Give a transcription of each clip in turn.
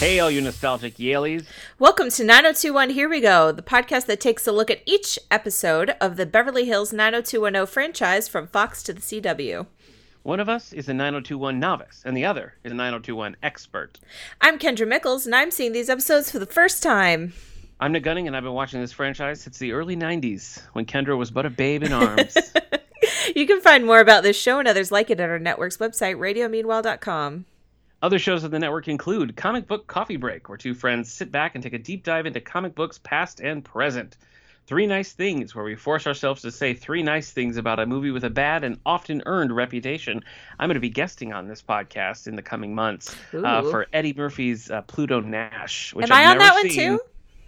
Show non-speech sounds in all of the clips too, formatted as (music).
Hey, all you nostalgic Yaleys. Welcome to 9021 Here We Go, the podcast that takes a look at each episode of the Beverly Hills 90210 franchise from Fox to the CW. One of us is a 9021 novice, and the other is a 9021 expert. I'm Kendra Mickles, and I'm seeing these episodes for the first time. I'm Nick Gunning, and I've been watching this franchise since the early 90s, when Kendra was but a babe in arms. (laughs) you can find more about this show and others like it at our network's website, radiomeanwhile.com. Other shows of the network include Comic Book Coffee Break, where two friends sit back and take a deep dive into comic books past and present. Three Nice Things, where we force ourselves to say three nice things about a movie with a bad and often earned reputation. I'm going to be guesting on this podcast in the coming months uh, for Eddie Murphy's uh, Pluto Nash. Which Am I've I on that one seen. too?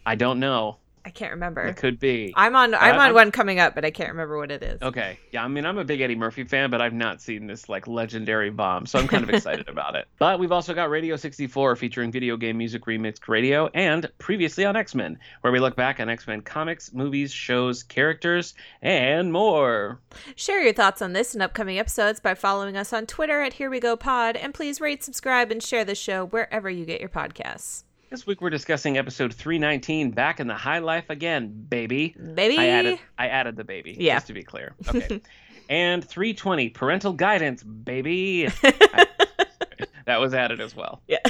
I don't know. I can't remember. It could be. I'm on. I'm Uh, on I'm- one coming up, but I can't remember what it is. Okay. Yeah, I mean, I'm a big Eddie Murphy fan, but I've not seen this like legendary bomb, so I'm kind of (laughs) excited about it. But we've also got Radio 64 featuring video game music remixed radio and previously on X-Men, where we look back on X-Men comics, movies, shows, characters, and more. Share your thoughts on this and upcoming episodes by following us on Twitter at Here We Go Pod, and please rate, subscribe, and share the show wherever you get your podcasts. This week we're discussing episode 319, Back in the High Life Again, baby. Baby. I added I added the baby, Yeah. just to be clear. Okay. (laughs) and 320, Parental Guidance, baby. (laughs) that was added as well. Yeah.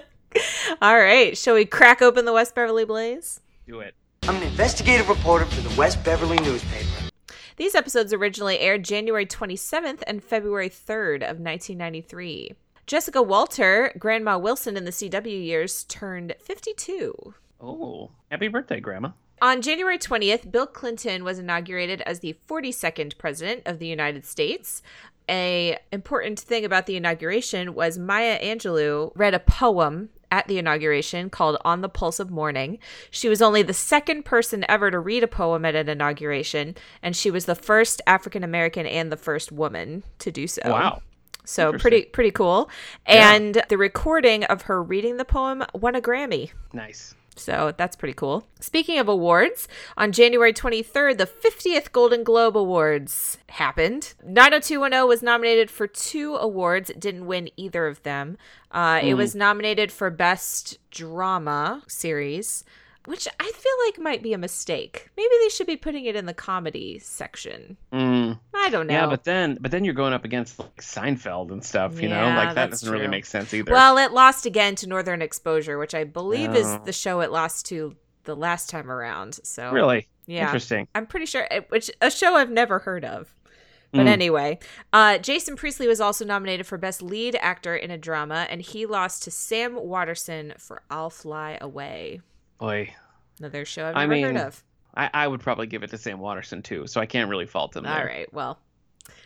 (laughs) All right. Shall we crack open the West Beverly Blaze? Do it. I'm an investigative reporter for the West Beverly newspaper. These episodes originally aired January 27th and February 3rd of 1993. Jessica Walter, Grandma Wilson in the CW years, turned 52. Oh, happy birthday, Grandma. On January 20th, Bill Clinton was inaugurated as the 42nd president of the United States. A important thing about the inauguration was Maya Angelou read a poem at the inauguration called On the Pulse of Morning. She was only the second person ever to read a poem at an inauguration, and she was the first African American and the first woman to do so. Wow. So pretty pretty cool. Yeah. And the recording of her reading the poem won a Grammy. Nice. So that's pretty cool. Speaking of awards, on January 23rd, the 50th Golden Globe Awards happened. 90210 was nominated for two awards. It didn't win either of them. Uh, It was nominated for Best Drama Series, which I feel like might be a mistake. Maybe they should be putting it in the comedy section. Mm, I don't know. Yeah, but then but then you're going up against like Seinfeld and stuff, you know? Yeah, Like that doesn't really make sense either. Well, it lost again to Northern Exposure, which I believe is Oh. the show it lost to the last time around. So really? yeah. Interesting. I'm pretty sure, it- which a show I've never heard of. But Mm. anyway, uh, Jason Priestley was also nominated for Best Lead Actor in a Drama, and he lost to Sam Waterston for I'll Fly Away. Boy. Another show I've I never mean, heard of. I, I would probably give it to Sam Waterston too, so I can't really fault him. All there. right, well,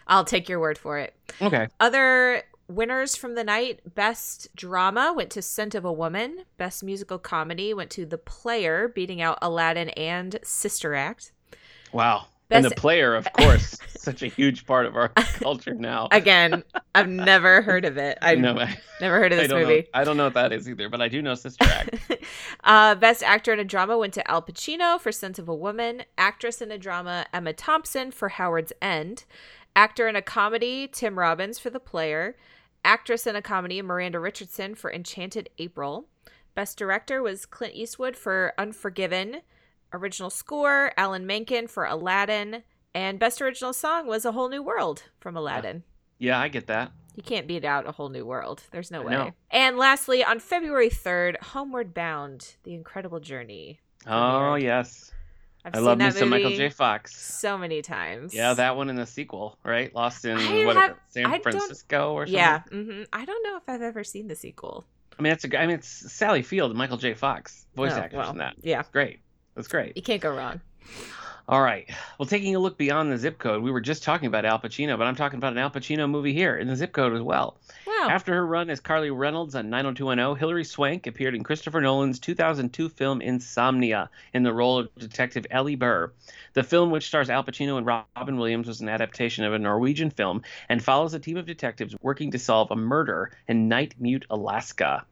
I'll take your word for it. Okay. Other winners from the night Best Drama went to Scent of a Woman. Best Musical Comedy went to The Player, beating out Aladdin and Sister Act. Wow. And the player, of (laughs) course, such a huge part of our (laughs) culture now. Again, I've never heard of it. I've no, I, (laughs) never heard of this don't movie. know. I don't know what that is either, but I do know Sister Act. uh, best actor in a drama went to Al Pacino for Scent of a Woman. Actress in a drama, Emma Thompson for Howard's End. Actor in a comedy, Tim Robbins for The Player. Actress in a comedy, Miranda Richardson for Enchanted April. Best director was Clint Eastwood for Unforgiven. Original score, Alan Menken for Aladdin. And best original song was A Whole New World from Aladdin. yeah, I get that. You can't beat out a whole new world. There's no way. And lastly, on February 3rd, Homeward Bound: The Incredible Journey. Oh yes, I've I seen love me that some Michael J. Fox. so many times. Yeah, that one in the sequel, right? Lost in have- San I Francisco or something. Yeah. hmm I don't know if I've ever seen the sequel. I mean, it's a. I mean, it's Sally Field and Michael J. Fox, voice Oh, actors well, in that. Yeah, Great. That's great. you can't go wrong. All right. Well, taking a look beyond the zip code, we were just talking about Al Pacino, but I'm talking about an Al Pacino movie here in the zip code as well. Wow. After her run as Carly Reynolds on 90210, Hilary Swank appeared in Christopher Nolan's 2002 film Insomnia in the role of Detective Ellie Burr. The film, which stars Al Pacino and Robin Williams, was an adaptation of a Norwegian film and follows a team of detectives working to solve a murder in Nightmute, Alaska.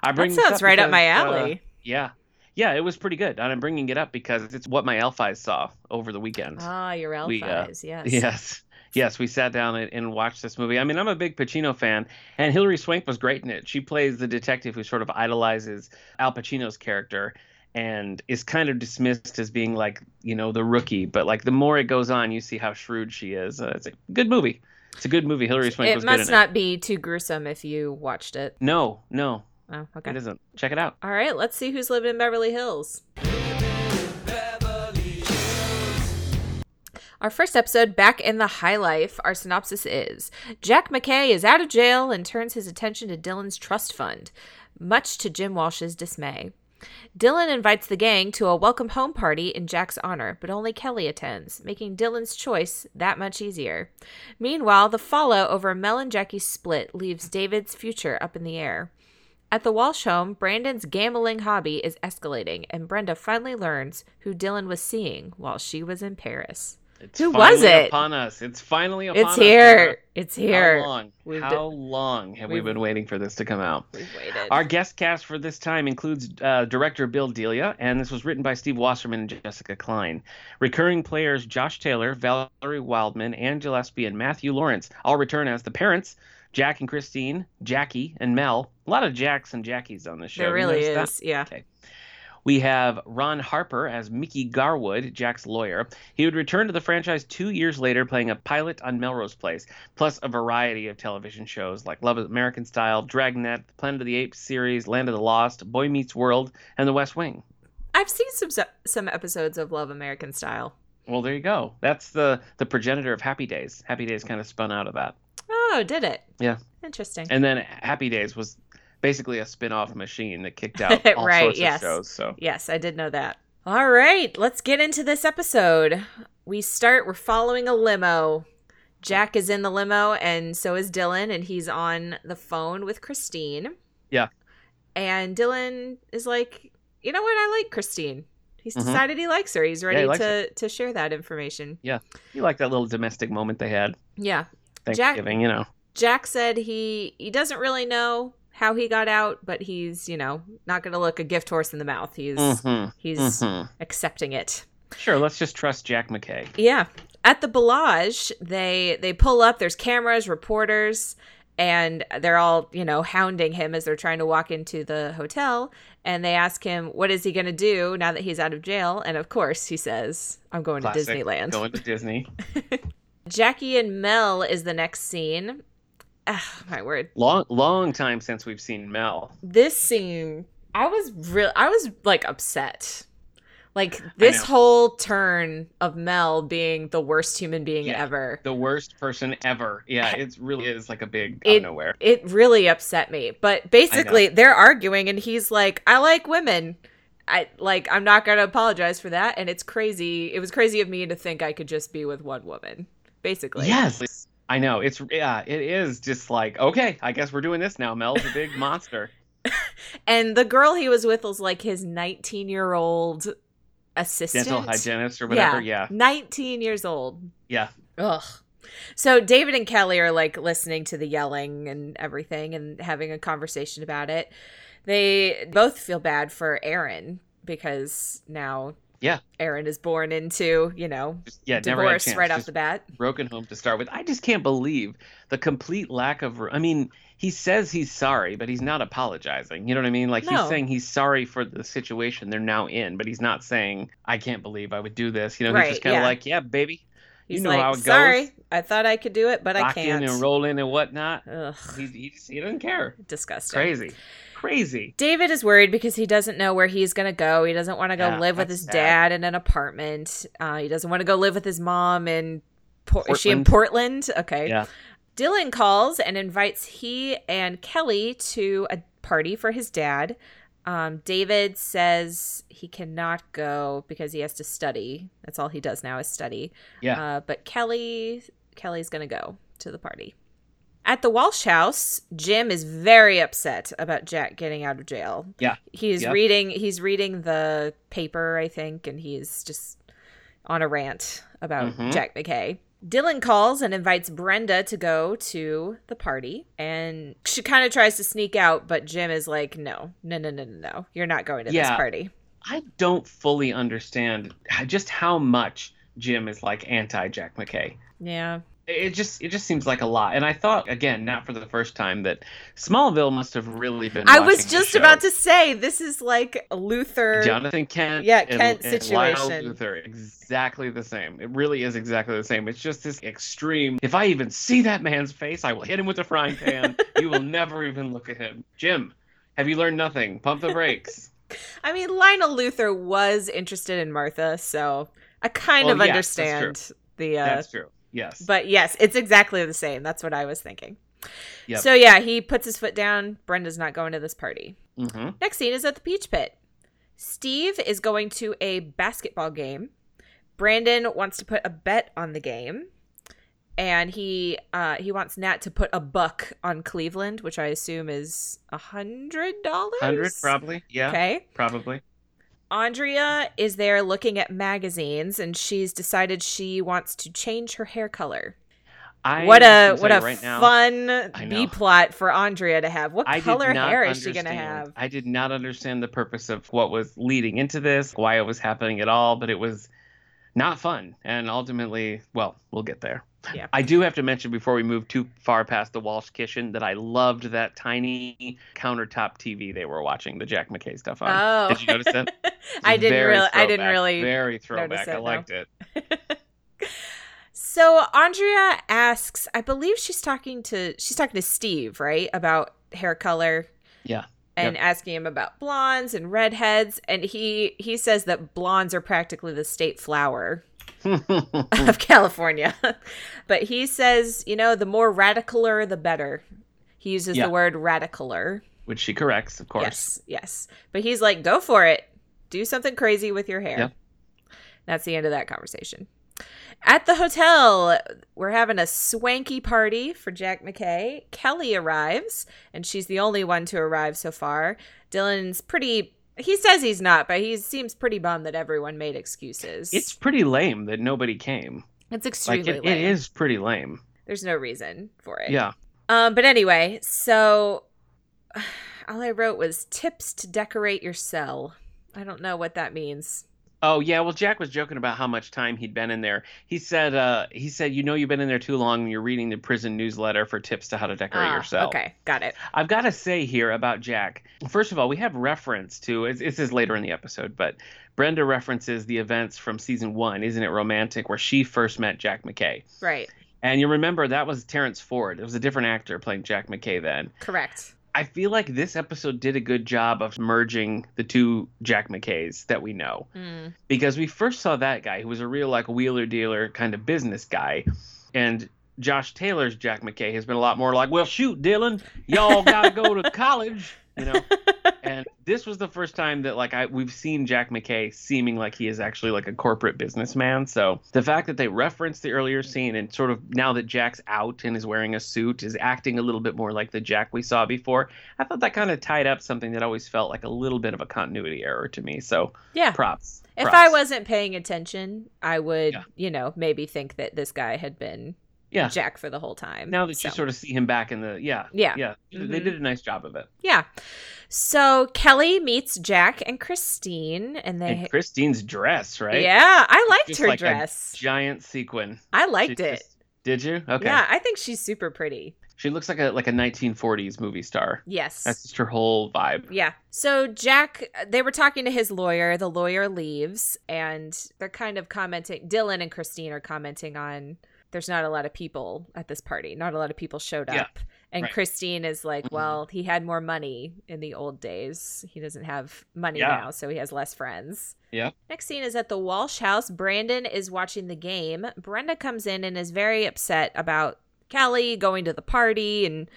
I bring this sounds right up my because, uh, alley. yeah. Yeah, it was pretty good. And I'm bringing it up because it's what my Elf eyes saw over the weekend. ah, your elf we, uh. Yes. (laughs) Yes. Yes, we sat down and, and watched this movie. I mean, I'm a big Pacino fan, and Hilary Swank was great in it. She plays the detective who sort of idolizes Al Pacino's character and is kind of dismissed as being like, you know, the rookie. But like the more it goes on, you see how shrewd she is. Uh, it's a good movie. It's a good movie. Hilary Swank It must not be too gruesome if you watched it. No, no, Oh, okay. it isn't. Check it out. All right, let's see who's living in Beverly Hills. Our first episode, Back in the High Life, our synopsis is Jack McKay is out of jail and turns his attention to Dylan's trust fund, much to Jim Walsh's dismay. Dylan invites the gang to a welcome home party in Jack's honor, but only Kelly attends, making Dylan's choice that much easier. Meanwhile, the fallout over Mel and Jackie's split leaves David's future up in the air. At the Walsh home, Brandon's gambling hobby is escalating, and Brenda finally learns who Dylan was seeing while she was in Paris. It's Who was finally it? Upon us. It's finally upon It's us. here. Sarah. It's here. How long? We've How long have we been waiting for this to come out? We've waited. Our guest cast for this time includes uh, director Bill D'Elia, and this was written by Steve Wasserman and Jessica Klein. Recurring players Josh Taylor, Valerie Wildman, Ann Gillespie, and Matthew Lawrence all return as the parents. Jack and Christine, Jackie, and Mel. A lot of Jacks and Jackies on this show. there You really notice that? is. Yeah. Okay. We have Ron Harper as Mickey Garwood, Jack's lawyer. He would return to the franchise two years later, playing a pilot on Melrose Place, plus a variety of television shows like Love American Style, Dragnet, the Planet of the Apes series, Land of the Lost, Boy Meets World, and The West Wing. I've seen some some episodes of Love American Style. Well, there you go. That's the the progenitor of Happy Days. Happy Days kind of spun out of that, Oh, did it? Yeah. Interesting. and then Happy Days was basically a spin-off machine that kicked out (laughs) all Right, sorts yes. of shows. So Yes, I did know that. All right, let's get into this episode. We start, we're following a limo. Jack is in the limo, and so is Dylan, and he's on the phone with Christine. Yeah. And Dylan is like, you know what? I like Christine. He's Mhm. decided he likes her. He's he ready likes to, to share that information. Yeah, you like that little domestic moment they had Yeah. Thanksgiving, you know. Jack said he he doesn't really know how he got out, but he's, you know, not going to look a gift horse in the mouth. He's Mhm, he's mhm. accepting it. Sure, let's just trust Jack McKay. Yeah. At the Bel Age, they they pull up, there's cameras, reporters, and they're all, you know, hounding him as they're trying to walk into the hotel, and they ask him what is he going to do now that he's out of jail, and of course he says, "I'm going Classic, to Disneyland." Going to Disney. (laughs) Jackie and Mel is the next scene. Ah, my word. Long, long time since we've seen Mel. this scene i was real i was like upset like this whole turn of mel being the worst human being Yeah. ever The worst person ever. Yeah, it really is like a big out It- of nowhere. it really upset me but basically they're arguing and he's like i like women i like i'm not gonna apologize for that and it's crazy it was crazy of me to think i could just be with one woman basically Yes, I know. It's yeah, it is just like okay, I guess we're doing this now. Mel's a big monster. (laughs) and the girl he was with was like his 19 year old assistant Dental hygienist or whatever. Yeah, 19 years old yeah. Ugh. So David and Kelly are like listening to the yelling and everything and having a conversation about it. They both feel bad for Aaron because now Yeah. Aaron is born into, you know, Just, yeah, never had a divorce right off the bat. broken home to start with. I just can't believe the complete lack of. I mean, he says he's sorry, but he's not apologizing. You know what I mean? Like No. he's saying he's sorry for the situation they're now in, but he's not saying I can't believe I would do this. You know, Right, he's just kind of yeah. like, yeah, baby, He's you know like, how it goes. sorry, I thought I could do it, but I rock in can't. and roll in and whatnot. Ugh, He, he, he doesn't care. disgusting. Crazy, crazy. David is worried because he doesn't know where he's going to go. He doesn't want to go Yeah, live with his sad. dad in an apartment. Uh, he doesn't want to go live with his mom in. Por- is she in Portland. Portland? Okay. Yeah. Dylan calls and invites he and Kelly to a party for his dad. Um, David says he cannot go because he has to study. That's all he does now is study. Yeah. Uh, but Kelly, Kelly's gonna go to the party. At the Walsh house, Jim is very upset about Jack getting out of jail. Yeah. He's Yep. reading he's reading the paper, I think, and he's just on a rant about Mhm. Jack McKay. Dylan calls and invites Brenda to go to the party, and she kind of tries to sneak out, but Jim is like, "No, no, no, no, no, no! You're not going to this party." I don't fully understand just how much Jim is like anti Jack McKay. Yeah, it just it just seems like a lot. And I thought again, not for the first time, that Smallville must have really been. I was just about to say this is like Luthor. Jonathan Kent, Yeah, and- Kent and situation. Luthor, exactly the same. It really is exactly the same. It's just this extreme. If I even see that man's face, I will hit him with a frying pan. (laughs) you will never even look at him. Jim, have you learned nothing? Pump the brakes. (laughs) I mean, Lionel Luthor was interested in Martha, so I kind Well, of understand the. Uh, That's true. Yes. but yes, it's exactly the same. That's what I was thinking. Yep. So yeah, he puts his foot down. Brenda's not going to this party. hmm Next scene is at the Peach Pit. Steve is going to a basketball game. Brandon wants to put a bet on the game, and he uh, he wants Nat to put a buck on Cleveland, which I assume is a hundred dollars. Hundred probably. Yeah. Okay. Probably. Andrea is there looking at magazines, and she's decided she wants to change her hair color. I what a what a right fun B plot for Andrea to have. What I color hair is she gonna have? I did not understand the purpose of what was leading into this, why it was happening at all, but it was not fun. And ultimately, well, we'll get there. Yeah. I do have to mention before we move too far past the Walsh kitchen that I loved that tiny countertop TV they were watching the Jack McKay stuff on. Oh, Did you notice that? (laughs) I didn't really. I didn't really. Very throwback. it, I liked it. (laughs) So Andrea asks, I believe she's talking to she's talking to Steve, right, about hair color. Yeah. And asking him about blondes and redheads, and he he says that blondes are practically the state flower (laughs) of California. (laughs) but he says, you know, the more radicaler, the better. He uses Yeah. the word radicaler. Which she corrects, of course. Yes, yes. But he's like, go for it. Do something crazy with your hair. Yep. That's the end of that conversation. At the hotel, we're having a swanky party for Jack McKay. Kelly arrives, and she's the only one to arrive so far. Dylan's pretty. He says he's not, but he seems pretty bummed that everyone made excuses. It's pretty lame that nobody came. it's Like extremely it, it lame. is pretty lame. There's no reason for it. Yeah. Um, but anyway, so (sighs) all I wrote was tips to decorate your cell. I don't know what that means. Oh yeah, well Jack was joking about how much time he'd been in there. He said uh he said you know you've been in there too long and you're reading the prison newsletter for tips to how to decorate Ah, your cell. Okay, got it. I've got to say here about Jack. First of all, we have reference to it's, this is later in the episode, but Brenda references the events from season 1, Isn't It Romantic where she first met Jack McKay. Right. And you remember that was Terrence Ford. It was a different actor playing Jack McKay then. Correct. I feel like this episode did a good job of merging the two Jack McKays that we know. Mm. because we first saw that guy who was a real like wheeler dealer kind of business guy. And Josh Taylor's Jack McKay has been a lot more like, well, shoot, Dylan, y'all gotta go to college, you know. And this was the first time that like I we've seen Jack McKay seeming like he is actually like a corporate businessman. So the fact that they referenced the earlier scene and sort of now that Jack's out and is wearing a suit is acting a little bit more like the Jack we saw before, I thought that kind of tied up something that always felt like a little bit of a continuity error to me. So Yeah. props. If props. I wasn't paying attention, I would, Yeah. you know, maybe think that this guy had been yeah. Jack for the whole time. Now that So, you sort of see him back in the yeah Yeah. yeah they Mhm. did a nice job of it. Yeah. So Kelly meets Jack and Christine, and they. And Christine's dress, right? Yeah, I liked her like a dress. Giant sequin. I liked She it. just- did you? Okay. Yeah, I think she's super pretty. She looks like a like a 1940s movie star. Yes. That's just her whole vibe. Yeah. So Jack, they were talking to his lawyer. The lawyer leaves, and they're kind of commenting. Dylan and Christine are commenting on there's not a lot of people at this party. Not a lot of people showed Yeah, up. And right. Christine is like, Mhm. well, he had more money in the old days. He doesn't have money Yeah. now, so he has less friends. Yeah. Next scene is at the Walsh house. Brandon is watching the game. Brenda comes in and is very upset about Kelly going to the party and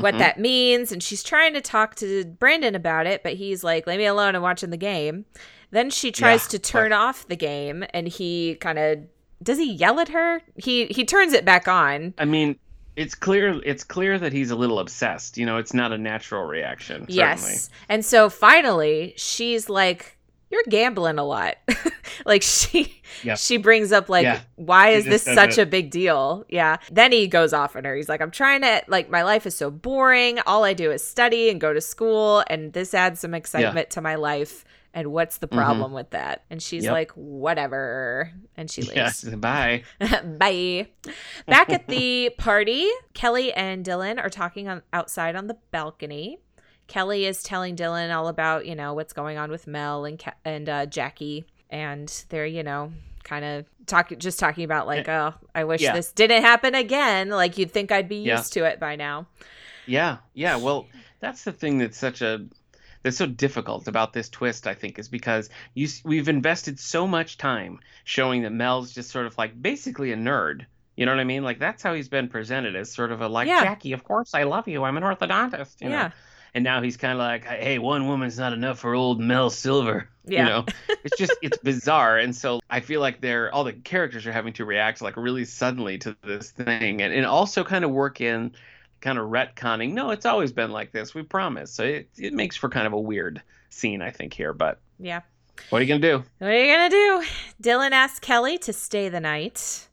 what Mhm. that means and she's trying to talk to Brandon about it but he's like leave me alone I'm watching the game then she tries Yeah, to turn off the game and he kind of does he yell at her he he turns it back on I mean, it's clear it's clear that he's a little obsessed. You know, it's not a natural reaction. Certainly. yes and so finally she's like you're gambling a lot (laughs) like she Yep. she brings up like Yeah. why is this such it. a big deal yeah then he goes off on her he's like i'm trying to like my life is so boring all i do is study and go to school and this adds some excitement to my life And what's the mm-hmm. problem with that? And she's Yep. like, whatever. And she leaves. Yes. (laughs) Bye. (laughs) Bye. Back at the party, Kelly and Dylan are talking on outside on the balcony. Kelly is telling Dylan all about, you know, what's going on with Mel and Ca- and uh, Jackie, and they're, you know, kind of talking, just talking about like, oh, I wish Yeah. this didn't happen again. Like you'd think I'd be Yeah. used to it by now. Yeah, yeah. Well, that's the thing that's such a that's so difficult about this twist. I think is because you we've invested so much time showing that Mel's just sort of like basically a nerd. You know what I mean? Like that's how he's been presented as sort of a like Yeah. Jackie. Of course, I love you. I'm an orthodontist. You know? And now he's kind of like, hey, one woman's not enough for old Mel Silver. Yeah. You know, it's just it's (laughs) bizarre, and so I feel like they're all the characters are having to react like really suddenly to this thing, and and also kind of work in kind of retconning. No, it's always been like this. We promise. So it it makes for kind of a weird scene, I think here. But Yeah. what are you gonna do? What are you gonna do? Dylan asks Kelly to stay the night.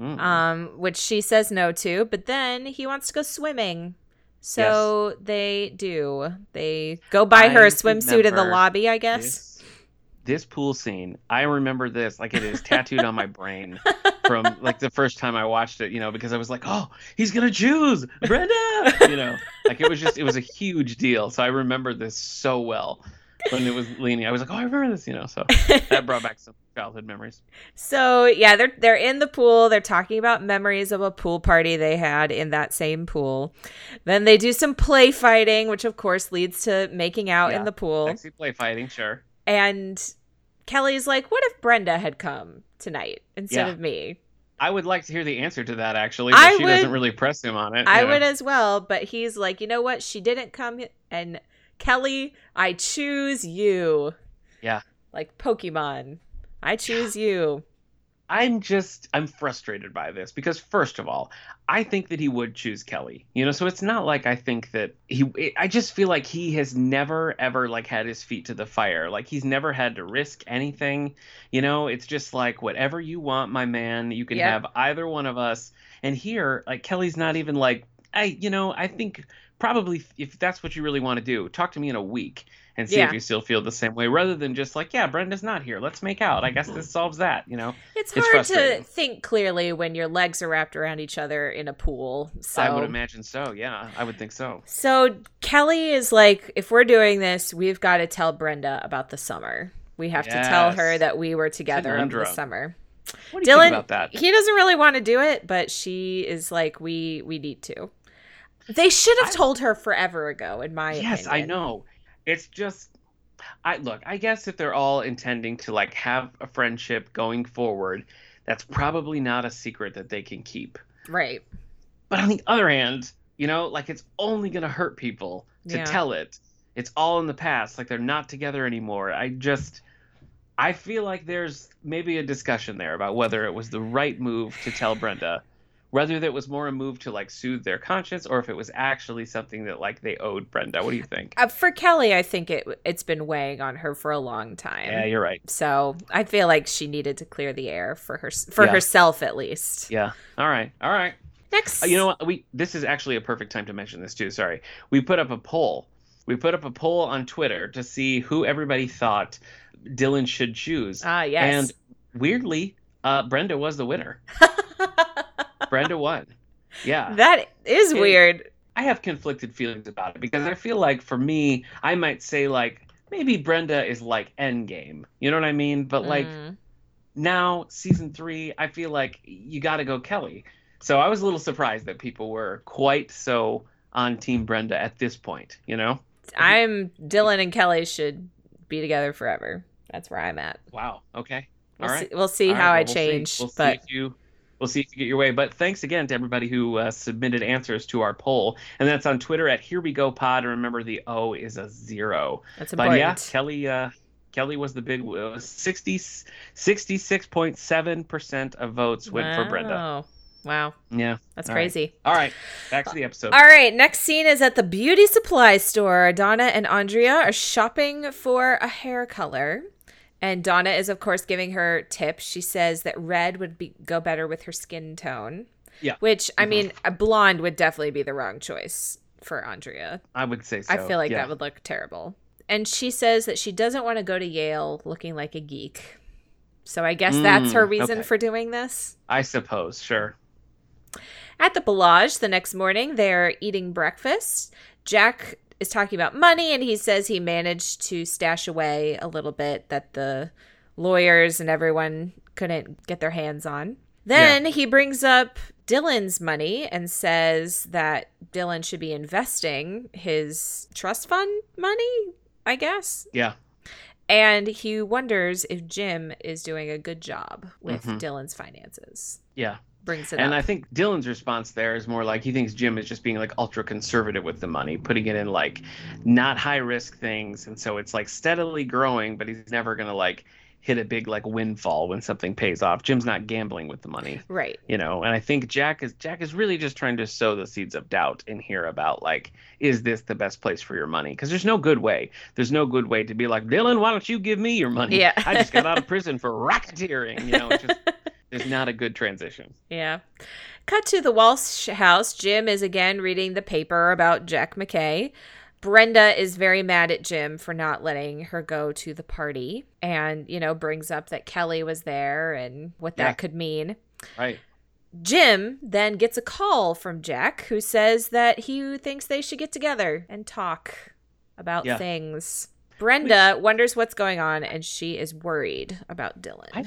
Mm. um, which she says no to, but then he wants to go swimming. So they do. They go buy her a swimsuit in the lobby, I guess. this, this pool scene, I remember this like it is tattooed on my brain from (laughs) like the first time I watched it, you know, because I was like, oh, he's gonna choose Brenda, (laughs) you know, like it was just it was a huge deal. So I remember this so well when it was leaning. I was like, oh, I remember this, you know. So (laughs) that brought back some childhood memories. So yeah, they're they're in the pool. They're talking about memories of a pool party they had in that same pool. Then they do some play fighting, which of course leads to making out Yeah. in the pool. Sexy play fighting, sure. And Kelly's like, "What if Brenda had come tonight instead Yeah. of me?" I would like to hear the answer to that actually, I she would- doesn't really press him on it. I know. would as well, but he's like, you know what? She didn't come, and Kelly, I choose you. Yeah. Like Pokemon, I choose you. I'm just I'm frustrated by this because first of all, I think that he would choose Kelly. You know, so it's not like I think that he I just feel like he has never ever like had his feet to the fire. Like he's never had to risk anything. You know, it's just like whatever you want, my man, you can Yep. have either one of us. And here, like Kelly's not even like I you know, I think probably if that's what you really want to do, talk to me in a week and see Yeah. if you still feel the same way rather than just like, yeah, Brenda's not here. Let's make out. I guess mm-hmm. this solves that, you know. It's It's hard to think clearly when your legs are wrapped around each other in a pool. So I would imagine so. Yeah, I would think so. So Kelly is like, if we're doing this, we've got to tell Brenda about the summer. We have to tell her that we were together over the summer. What do you Dylan, think about that? he doesn't really want to do it, but she is like, we we need to. They should have I- told her forever ago, in my opinion. yes, I know. It's just, I look. I guess if they're all intending to like have a friendship going forward, that's probably not a secret that they can keep. Right. But on the other hand, you know, like it's only gonna hurt people to Yeah. tell it. It's all in the past. Like they're not together anymore. I just. I feel like there's maybe a discussion there about whether it was the right move to tell Brenda, whether that was more a move to like soothe their conscience or if it was actually something that like they owed Brenda. What do you think? Uh, for Kelly, I think it it's been weighing on her for a long time. Yeah, you're right. So I feel like she needed to clear the air for her for Yeah. herself at least. Yeah. All right. All right. Next, Uh, you know what? We this is actually a perfect time to mention this too. Sorry. We put up a poll. We put up a poll on Twitter to see who everybody thought Dylan should choose. Ah, yes. And weirdly, uh, Brenda was the winner. (laughs) Brenda won. Yeah. that is weird. I have conflicted feelings about it because I feel like for me, I might say like maybe Brenda is like Endgame. You know what I mean? But like Mm. now season three, I feel like you got to go Kelly. So I was a little surprised that people were quite so on Team Brenda at this point. You know? I'm Dylan and Kelly should be together forever. That's where I'm at. Wow. Okay. We'll All right. see, we'll see All right, how I well, we'll see. change, We'll see but if you. We'll see if you get your way. But thanks again to everybody who uh, submitted answers to our poll, and that's on Twitter at Here We Go Pod. And remember, the O is a zero. that's But important. yeah, Kelly uh, Kelly was the big uh, 60 66.7 percent of votes went for Brenda. Wow. Wow, Yeah. that's All right. crazy. All right, back to the episode. All right, next scene is at the beauty supply store. Donna and Andrea are shopping for a hair color. And Donna is, of course, giving her tips. She says that red would be go better with her skin tone. Yeah. Which, I Mhm. mean, a blonde would definitely be the wrong choice for Andrea. I would say so. I feel like yeah. that would look terrible. and she says that she doesn't want to go to Yale looking like a geek. So I guess that's her Mm, reason okay. for doing this. I suppose. Sure. At the Bel Age the next morning, they're eating breakfast. Jack is talking about money and he says he managed to stash away a little bit that the lawyers and everyone couldn't get their hands on. Then he brings up Dylan's money and says that Dylan should be investing his trust fund money, I guess. Yeah. And he wonders if Jim is doing a good job with Mhm. Dylan's finances. Yeah. Brings it And up. I think Dylan's response there is more like he thinks Jim is just being like ultra conservative with the money, putting it in like not high risk things. And so it's like steadily growing, but he's never going to like hit a big like windfall when something pays off. Jim's not gambling with the money, right. you know. And I think Jack is Jack is really just trying to sow the seeds of doubt in here about like is this the best place for your money? Because there's no good way. There's no good way to be like Dylan, why don't you give me your money? Yeah. I just got out of (laughs) prison for racketeering, you know. It's just (laughs) there's not a good transition. Yeah. Cut to the Walsh house. Jim is again reading the paper about Jack McKay. Brenda is very mad at Jim for not letting her go to the party and, you know, brings up that Kelly was there and what that Yeah. could mean. Right. Jim then gets a call from Jack who says that he thinks they should get together and talk about Yeah. things. Brenda wonders what's going on and she is worried about Dylan. I-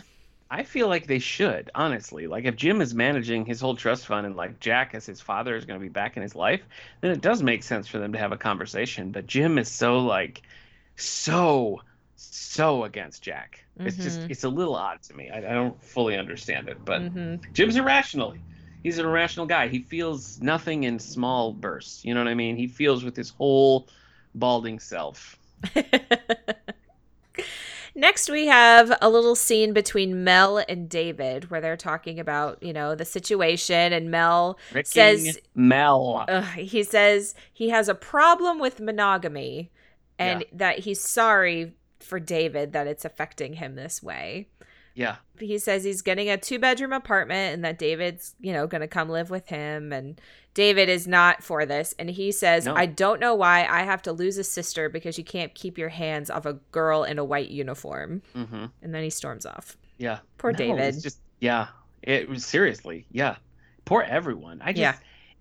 I feel like they should, honestly. Like if Jim is managing his whole trust fund and like Jack as his father is going to be back in his life, then it does make sense for them to have a conversation. But Jim is so like so so against Jack. It's just Mhm. it's a little odd to me. I, I don't fully understand it, but Mhm. Jim's irrational. He's an irrational guy. He feels nothing in small bursts. You know what I mean? He feels with his whole balding self. (laughs) Next, we have a little scene between Mel and David where they're talking about, you know, the situation. And Mel Ricky says, Mel. uh, he says he has a problem with monogamy and Yeah. that he's sorry for David that it's affecting him this way. Yeah. He says he's getting a two bedroom apartment and that David's, you know, going to come live with him. And David is not for this. And he says, No. I don't know why I have to lose a sister because you can't keep your hands off a girl in a white uniform. Mm-hmm. And then he storms off. Yeah. Poor No, David. It's just yeah. It was seriously, yeah. Poor everyone. I just Yeah.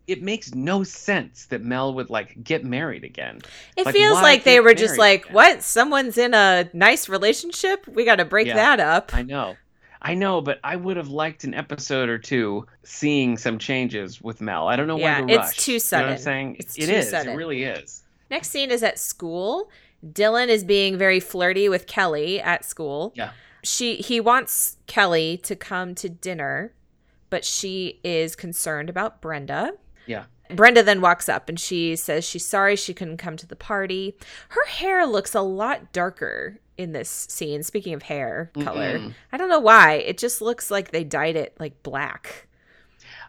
It makes no sense that Mel would like get married again. It Like, feels like they were just like, again? what? Someone's in a nice relationship? We got to break Yeah. that up. I know. I know, but I would have liked an episode or two seeing some changes with Mel. I don't know Yeah, why the it's rush. too You know what. I'm saying? It's It too is. sudden. It really is. Next scene is at school. Dylan is being very flirty with Kelly at school. Yeah. She he wants Kelly to come to dinner, but she is concerned about Brenda. Yeah. Brenda then walks up and she says she's sorry she couldn't come to the party. Her hair looks a lot darker in this scene. Speaking of hair color, Mm-mm. I don't know why. It just looks like they dyed it like black.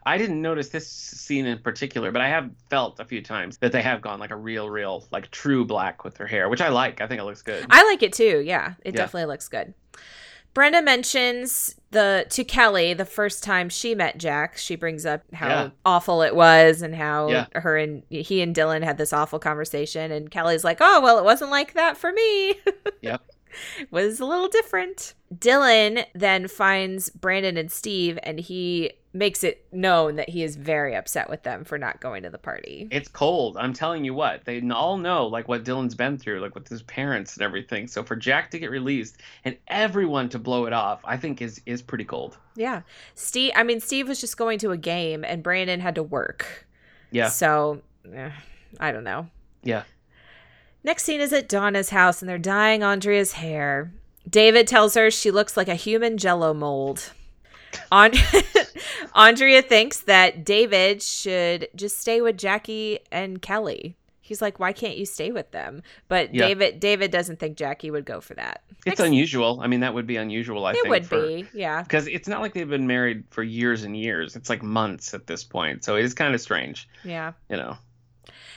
I didn't notice this scene in particular, but I have felt a few times that they have gone like a real, real, like true black with her hair, which I like. I think it looks good. I like it too. Yeah, it Yeah. definitely looks good. Brenda mentions the to Kelly the first time she met Jack. She brings up how Yeah. awful it was and how Yeah. her and he and Dylan had this awful conversation. And Kelly's like, "Oh well, it wasn't like that for me. (laughs) Yep. was a little different." Dylan then finds Brandon and Steve, and he makes it known that he is very upset with them for not going to the party. It's cold. I'm telling you what. They all know like what Dylan's been through, like with his parents and everything. So for Jack to get released and everyone to blow it off, I think is is pretty cold. Yeah. Steve, I mean, Steve was just going to a game and Brandon had to work. Yeah. So, eh, I don't know. Yeah. Next scene is at Donna's house and they're dyeing Andrea's hair. David tells her she looks like a human jello mold. On- (laughs) Andrea thinks that David should just stay with Jackie and Kelly. He's like, why can't you stay with them? But Yeah. David David doesn't think Jackie would go for that. It's Next- unusual. I mean, that would be unusual, I It think. would for, be, yeah. Because it's not like they've been married for years and years. It's like months at this point. So it is kind of strange, Yeah. you know.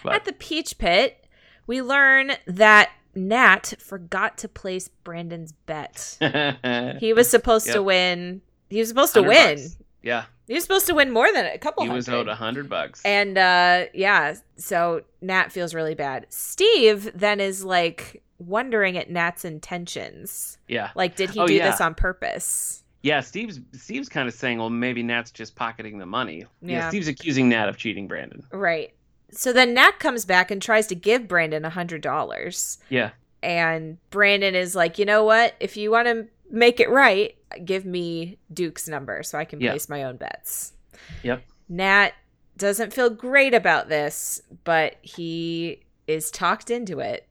At the Peach Pit, we learn that Nat forgot to place Brandon's bet. (laughs) He was supposed to win. He was supposed to win. bucks. Yeah. He was supposed to win more than a couple of He was owed a hundred bucks. And uh yeah, so Nat feels really bad. Steve then is like wondering at Nat's intentions. Yeah. Like, did he Oh, do yeah. this on purpose? Yeah, Steve's Steve's kind of saying, well, maybe Nat's just pocketing the money. Yeah, Yeah. Steve's accusing Nat of cheating Brandon. Right. So then Nat comes back and tries to give Brandon a hundred dollars. Yeah. And Brandon is like, you know what? If you want to make it right, give me Duke's number so I can place my own bets. Yep. Nat doesn't feel great about this, but he is talked into it.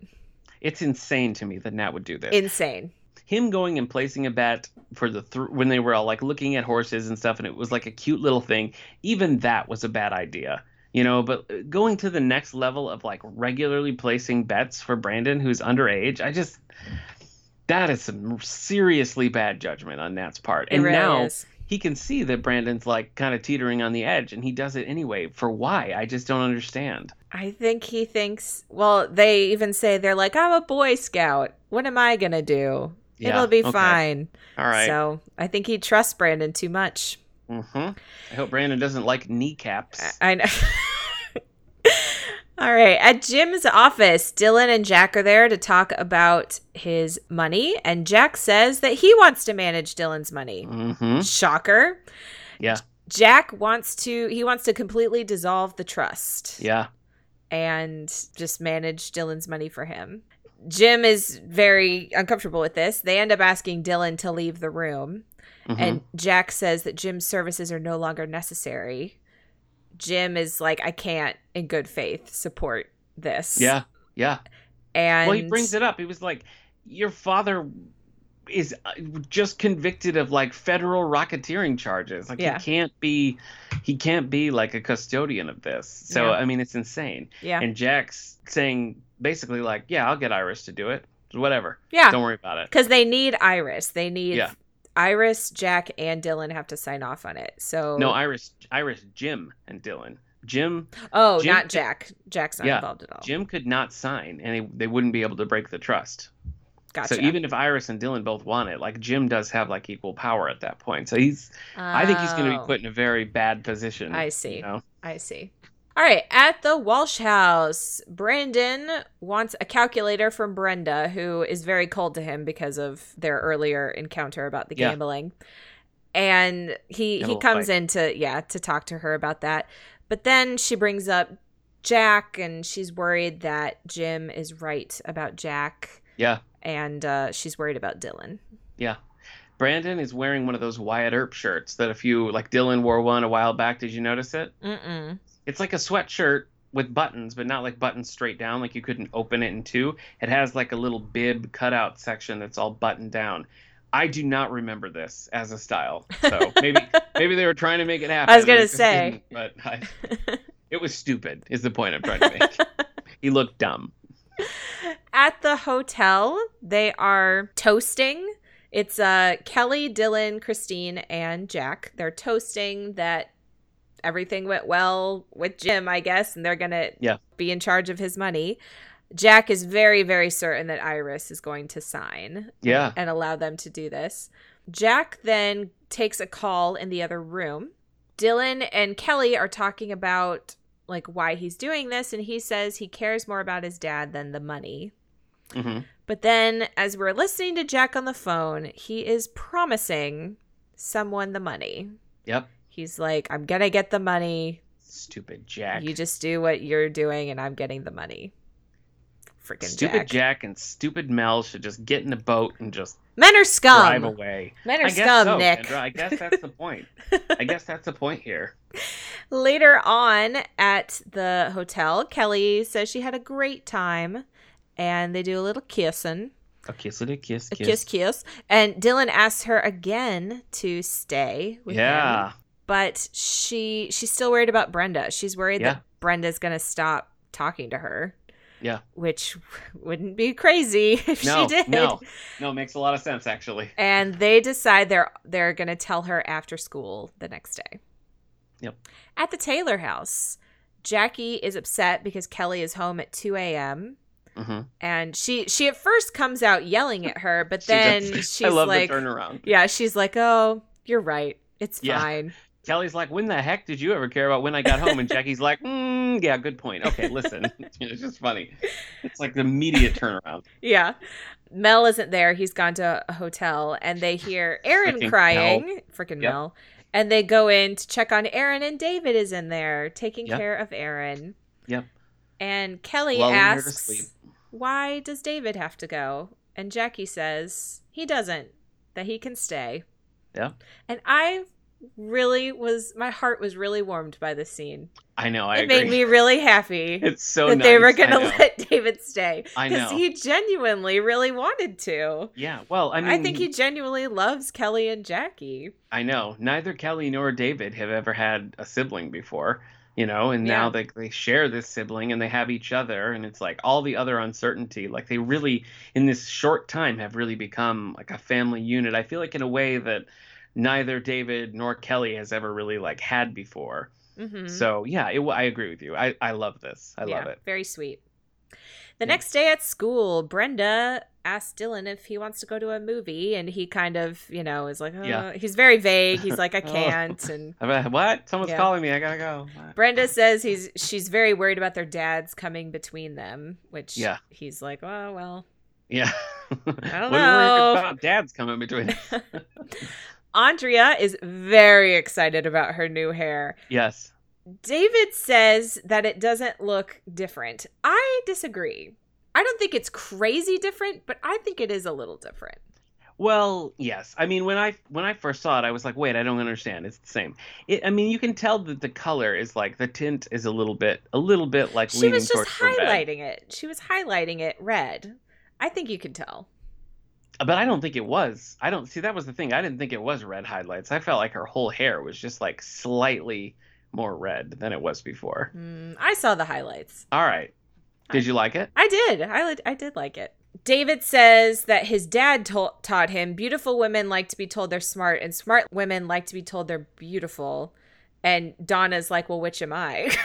It's insane to me that Nat would do this. Insane. Him going and placing a bet for the th- when they were all like looking at horses and stuff, and it was like a cute little thing. Even that was a bad idea, you know. But uh, going to the next level of like regularly placing bets for Brandon, who's underage, I just that is some seriously bad judgment on Nat's part. And really now is. he can see that Brandon's like kind of teetering on the edge, and he does it anyway. For why? I just don't understand. I think he thinks, well, they even say they're like, I'm a Boy Scout. What am I going to do? Yeah, It'll be okay. fine. All right. So I think he trusts Brandon too much. hmm I hope Brandon doesn't like kneecaps. I know. (laughs) All right. At Jim's office, Dylan and Jack are there to talk about his money. And Jack says that he wants to manage Dylan's money. hmm Shocker. Yeah. Jack wants to, he wants to completely dissolve the trust Yeah. and just manage Dylan's money for him. Jim is very uncomfortable with this. They end up asking Dylan to leave the room. Mhm. And Jack says that Jim's services are no longer necessary. Jim is like, I can't, in good faith, support this. yeah. Yeah. And well, he brings it up. He was like, "Your father is uh, just convicted of like federal racketeering charges. Like Yeah. he can't be, he can't be like a custodian of this. So Yeah. I mean, it's insane." Yeah. And Jack's saying basically like, "Yeah, I'll get Iris to do it. Whatever. yeah. Don't worry about it." Because they need Iris. They need Yeah. Iris, Jack, and Dylan have to sign off on it. So No, Iris, Iris, Jim, and Dylan. Jim, Oh, Jim- not Jack. Jack's not Yeah. involved at all. Jim could not sign, and they, they wouldn't be able to break the trust. Gotcha. So even if Iris and Dylan both want it, like Jim does have like equal power at that point. So he's I think he's going to Oh, be put in a very bad position. I see. You know? I see. All right, at the Walsh house, Brandon wants a calculator from Brenda, who is very cold to him because of their earlier encounter about the Yeah. gambling. And he he comes fight. in to yeah, to talk to her about that. But then she brings up Jack and she's worried that Jim is right about Jack Yeah. and uh, she's worried about Dylan. Yeah. Brandon is wearing one of those Wyatt Earp shirts that a few like Dylan wore one a while back. Did you notice it? Mm-mm. It's like a sweatshirt with buttons, but not like buttons straight down. Like you couldn't open it in two. It has like a little bib cutout section that's all buttoned down. I do not remember this as a style. So (laughs) maybe maybe they were trying to make it happen. I was gonna say. but I, (laughs) it was stupid. Is the point I'm trying to make. (laughs) he looked dumb. At the hotel, they are toasting. It's uh Kelly, Dylan, Christine, and Jack. They're toasting that everything went well with Jim, I guess, and they're gonna Yeah. be in charge of his money. Jack is very, very certain that Iris is going to sign Yeah. and allow them to do this. Jack then takes a call in the other room. Dylan and Kelly are talking about like why he's doing this and he says he cares more about his dad than the money. hmm But then as we're listening to Jack on the phone, he is promising someone the money. Yep. He's like, "I'm to get the money. Stupid Jack. You just do what you're doing and I'm getting the money." Freaking stupid Jack. Jack. and stupid Mel should just get in a boat and just Men are scum. drive away. Men are I scum, so, Nick. Kendra. I guess that's the point. I guess that's the point here. (laughs) Later on at the hotel, Kelly says she had a great time and they do a little kissing. A kiss a kiss, A kiss. kiss kiss. And Dylan asks her again to stay with him. But she she's still worried about Brenda. She's worried Yeah. that Brenda's gonna stop talking to her. Yeah. Which wouldn't be crazy (laughs) if No, she did. no, no, it makes a lot of sense actually. And they decide they're they're gonna tell her after school the next day. Yep. At the Taylor house, Jackie is upset because Kelly is home at 2 a.m. hmm and she she at first comes out yelling at her, but (laughs) then she's (laughs) I love like, the turnaround. yeah, she's like, oh, you're right, it's Yeah. fine. Kelly's like, when the heck did you ever care about when I got home? And Jackie's like, mm, yeah, good point. Okay, listen. (laughs) it's just funny. It's like the immediate turnaround. Yeah. Mel isn't there. He's gone to a hotel and they hear Aaron Frickin' crying. Freaking Yep. Mel. And they go in to check on Aaron and David is in there taking Yep. care of Aaron. Yep. And Kelly Lulling asks. Why does David have to go? And Jackie says he doesn't, that he can stay. Yeah. And I really was, my heart was really warmed by this scene. I know. I it agree. made me really happy (laughs) it's so that nice. they were going to let David stay. I Because he genuinely really wanted to. Yeah. Well, I mean, I think he genuinely loves Kelly and Jackie. I know. Neither Kelly nor David have ever had a sibling before, you know, and now Yeah. they they share this sibling and they have each other and it's like all the other uncertainty. Like they really in this short time have really become like a family unit. I feel like in a way that neither David nor Kelly has ever really like had before. hmm So, yeah, it, I agree with you. I I love this. I love it. Very sweet. The Yeah. next day at school, Brenda asks Dylan if he wants to go to a movie, and he kind of, you know, is like, uh, Yeah. he's very vague. He's like, I (laughs) Oh. can't. And (laughs) What? Someone's Yeah. calling me. I gotta go. Brenda says he's she's very worried about their dads coming between them, which Yeah. he's like, oh well. Yeah. I don't (laughs) What do you know. About dad's coming between. Andrea is very excited about her new hair. yes. David says that it doesn't look different. I disagree. I don't think it's crazy different, but I think it is a little different. Well, yes. I mean, when I when I first saw it, I was like, "Wait, I don't understand. It's the same." It, I mean, you can tell that the color is like the tint is a little bit, a little bit like She was just towards the red. highlighting it. She was highlighting it red. I think you can tell. But I don't think it was. I don't see that was the thing. I didn't think it was red highlights. I felt like her whole hair was just like slightly more red than it was before. Hmm, I saw the highlights. All right. Did you like it? I did. I li- I did like it. David says that his dad to- taught him beautiful women like to be told they're smart, and smart women like to be told they're beautiful. And Donna's like, "Well, which am I?"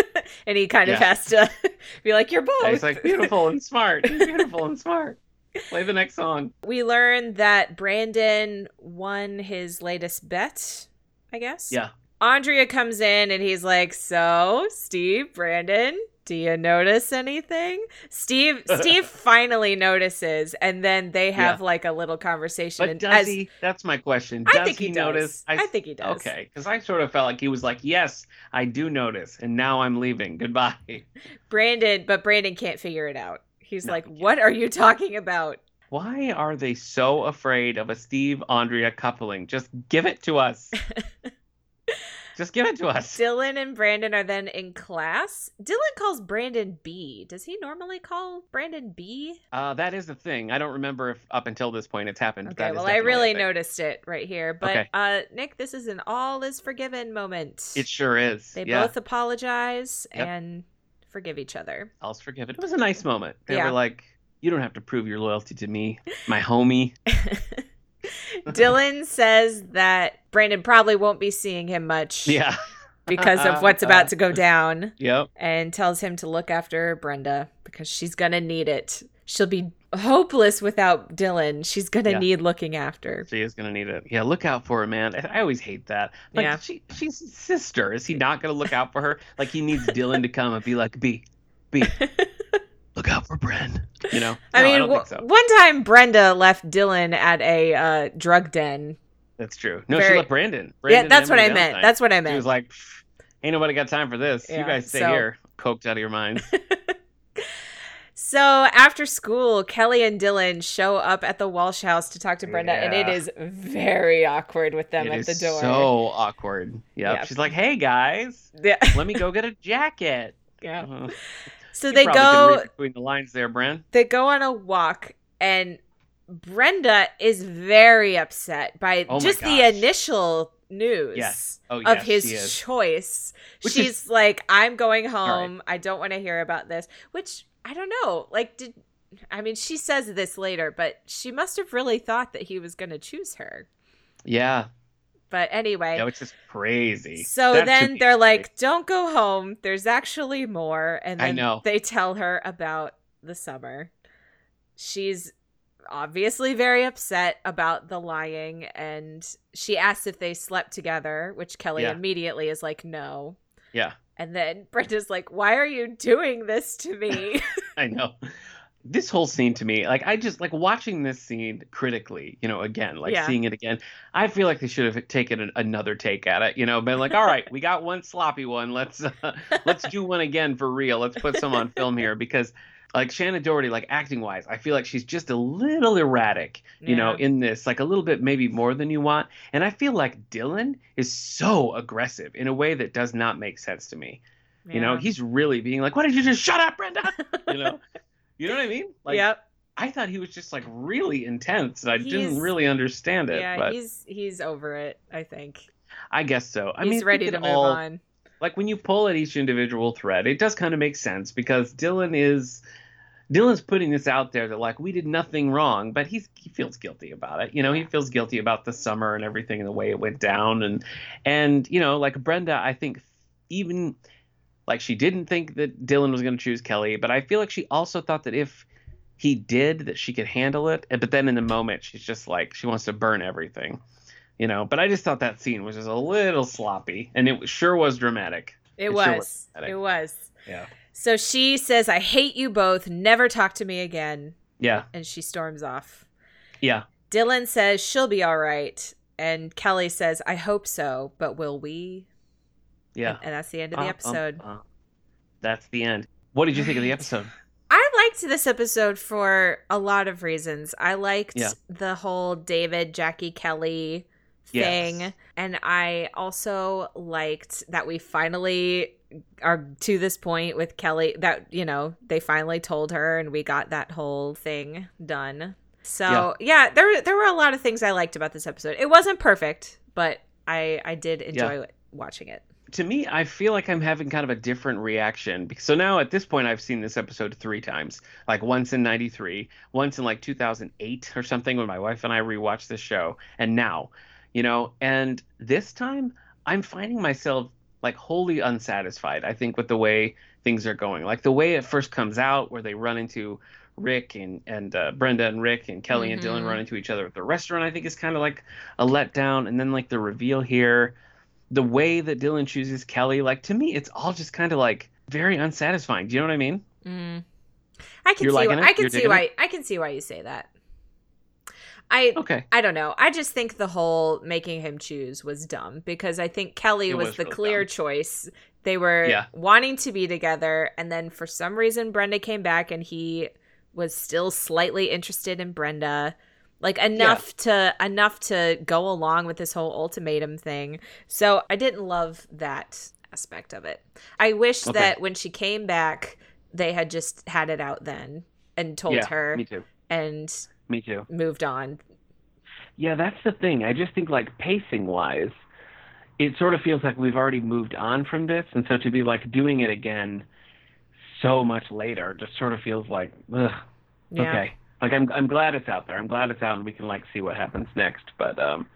(laughs) and he kind of has to (laughs) be like, "You're both." Yeah, He's like beautiful and smart. (laughs) Beautiful and smart. Play the next song. we learn that Brandon won his latest bet. I guess. Yeah. Andrea comes in and he's like, "So, Steve, Brandon, do you notice anything?" Steve (laughs) Steve finally notices and then they have like a little conversation But and does as- he? That's my question. I Does think he, he, does. notice? I, think he does. Okay, because I sort of felt like he was like, "Yes, I do notice, and now I'm leaving. Goodbye." (laughs) Brandon, but Brandon can't figure it out. He's No, like, "What are you talking about?" Why are they so afraid of a Steve Andrea coupling? Just give it to us. (laughs) Just give it to us. Dylan and Brandon are then in class. Dylan calls Brandon B. Does he normally call Brandon B? Uh, that is the thing. I don't remember if up until this point it's happened. Okay, well, I really noticed it right here. But Okay. uh Nick, this is an all is forgiven moment. It sure is. they yeah, both apologize Yep. and forgive each other. I'll forgive it. It was a nice moment. They Yeah. were like, "You don't have to prove your loyalty to me, my homie." (laughs) Dylan says that Brandon probably won't be seeing him much Yeah. because of what's about to go down (laughs) Yep. and tells him to look after Brenda because she's going to need it. She'll be hopeless without Dylan. She's going to Yeah. need looking after. She is gonna need it. Yeah, look out for her, man. I always hate that. Like, Yeah. she, she's his sister. Is he (laughs) not gonna look out for her? Like he needs Dylan to come and be like, "B, B, (laughs) look out for Bren." You know? I No, mean, w- so. one time Brenda left Dylan at a uh, drug den. That's true. No, very- she left Brandon. yeah, that's what I meant. That's what I She meant. was like, "Ain't nobody got time for this. Yeah, you guys stay so- here, coked out of your minds." (laughs) So after school, Kelly and Dylan show up at the Walsh house to talk to Brenda, and it is very awkward with them It at the door. so awkward. Yep. Yeah. She's like, "Hey guys, Yeah. (laughs) let me go get a jacket." yeah. Uh, So you they go between the lines there, Bren. they go on a walk and Brenda is very upset by Oh just the initial news Yes. Oh, of his choice. Which She's is- like, I'm going right. home. I don't want to hear about this. Which I don't know. Like, did I mean she says this later, but she must have really thought that he was gonna choose her. Yeah. But anyway. Yeah, which is crazy. So That then they're crazy. like, "Don't go home. There's actually more." And I know. they tell her about the summer. She's obviously very upset about the lying and she asks if they slept together, which Kelly Yeah. immediately is like, no. Yeah, And then (laughs) Brenda's like, why are you doing this to me? (laughs) I know. This whole scene to me, like I just like watching this scene critically, you know, again, like Yeah. seeing it again. I feel like they should have taken an, another take at it, you know, been like, all right, we got one sloppy one, let's uh, (laughs) let's do one again for real. Let's put some on film here because like Shannen Doherty, like acting wise, I feel like she's just a little erratic, you know, in this, like a little bit maybe more than you want. And I feel like Dylan is so aggressive in a way that does not make sense to me. You know, he's really being like, "Why did you just shut up, Brenda?" (laughs) You know, you know what I mean? Like, yep. I thought he was just like really intense. and I He's- didn't really understand it, Yeah, but he's he's over it, I think. I guess so. I he's mean, ready to move all- on. Like when you pull at each individual thread, it does kind of make sense because Dylan is Dylan's putting this out there that like we did nothing wrong, but he's he feels guilty about it. You know, he feels guilty about the summer and everything and the way it went down and and you know, like Brenda, I think even like she didn't think that Dylan was going to choose Kelly, but I feel like she also thought that if he did that she could handle it. But then in the moment she's just like she wants to burn everything. You know, but I just thought that scene was just a little sloppy and it sure was dramatic. It, It was. sure was pathetic. it was. Yeah. So she says, I hate you both. Never talk to me again. Yeah. And she storms off. Yeah. Dylan says she'll be all right. And Kelly says, I hope so, but will we? Yeah. And, and that's the end of the Uh, um, episode. uh, that's the end. What did you think of the episode? I liked this episode for a lot of reasons. I liked Yeah. the whole David, Jackie Kelly thing. Yes. And I also liked that we finally are to this point with Kelly that, you know, they finally told her and we got that whole thing done. So yeah, there there were a lot of things I liked about this episode. It wasn't perfect, but I I did enjoy it, watching it. to me, I feel like I'm having kind of a different reaction. So now at this point, I've seen this episode three times. Like once in '93, once in like 2008 or something when my wife and I rewatched this show, and now, you know. And this time, I'm finding myself like wholly unsatisfied. I think with the way things are going, like the way it first comes out, where they run into Rick and and uh, Brenda and Rick and Kelly and Dylan Mhm. run into each other at the restaurant. I think is kind of like a letdown, and then like the reveal here the way that Dylan chooses Kelly, like to me, it's all just kind of like very unsatisfying. Do you know what I mean? Mm. I can You're see why, it? I can You're see why I can see why you say that. I Okay. I don't know. I just think the whole making him choose was dumb because I think Kelly was, was the really clear dumb. choice. They were Yeah. wanting to be together and then for some reason Brenda came back and he was still slightly interested in Brenda. Like enough to enough to go along with this whole ultimatum thing. So I didn't love that aspect of it. I wish Okay. that when she came back they had just had it out then and told yeah, her me too. and Me too. moved on. Yeah, that's the thing. I just think like pacing wise, it sort of feels like we've already moved on from this, and so to be like doing it again so much later just sort of feels like ugh, Yeah. okay. Like I'm I'm glad it's out there. I'm glad it's out and we can like see what happens next. But um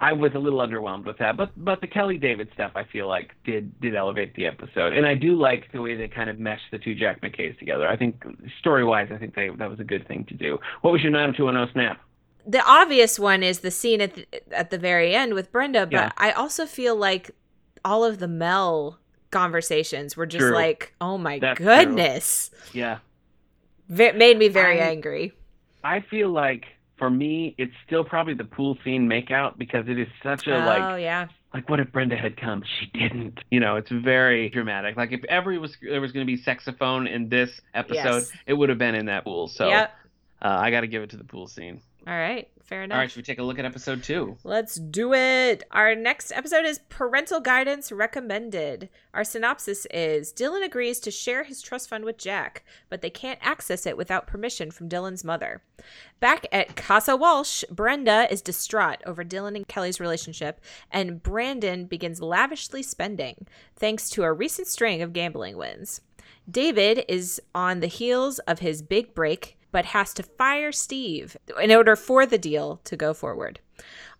I was a little underwhelmed with that. But but the Kelly David stuff I feel like did did elevate the episode. And I do like the way they kind of meshed the two Jack McKays together. I think story wise I think they that was a good thing to do. What was your 90210 snap? the obvious one is the scene at the, at the very end with Brenda, but Yeah. I also feel like all of the Mel conversations were just True. like, oh my That's true. goodness, Yeah. v- made me very I- angry. I feel like for me it's still probably the pool scene makeout because it is such a oh like yeah, like what if Brenda had come? She didn't. You know, it's very dramatic. Like if ever was there was going to be saxophone in this episode, Yes. it would have been in that pool. So yep. uh, I got to give it to the pool scene. All right, fair enough. All right, should we take a look at episode two? Let's do it. Our next episode is Parental Guidance Recommended. Our synopsis is Dylan agrees to share his trust fund with Jack, but they can't access it without permission from Dylan's mother. Back at Casa Walsh, Brenda is distraught over Dylan and Kelly's relationship, and Brandon begins lavishly spending, thanks to a recent string of gambling wins. David is on the heels of his big break, but has to fire Steve in order for the deal to go forward.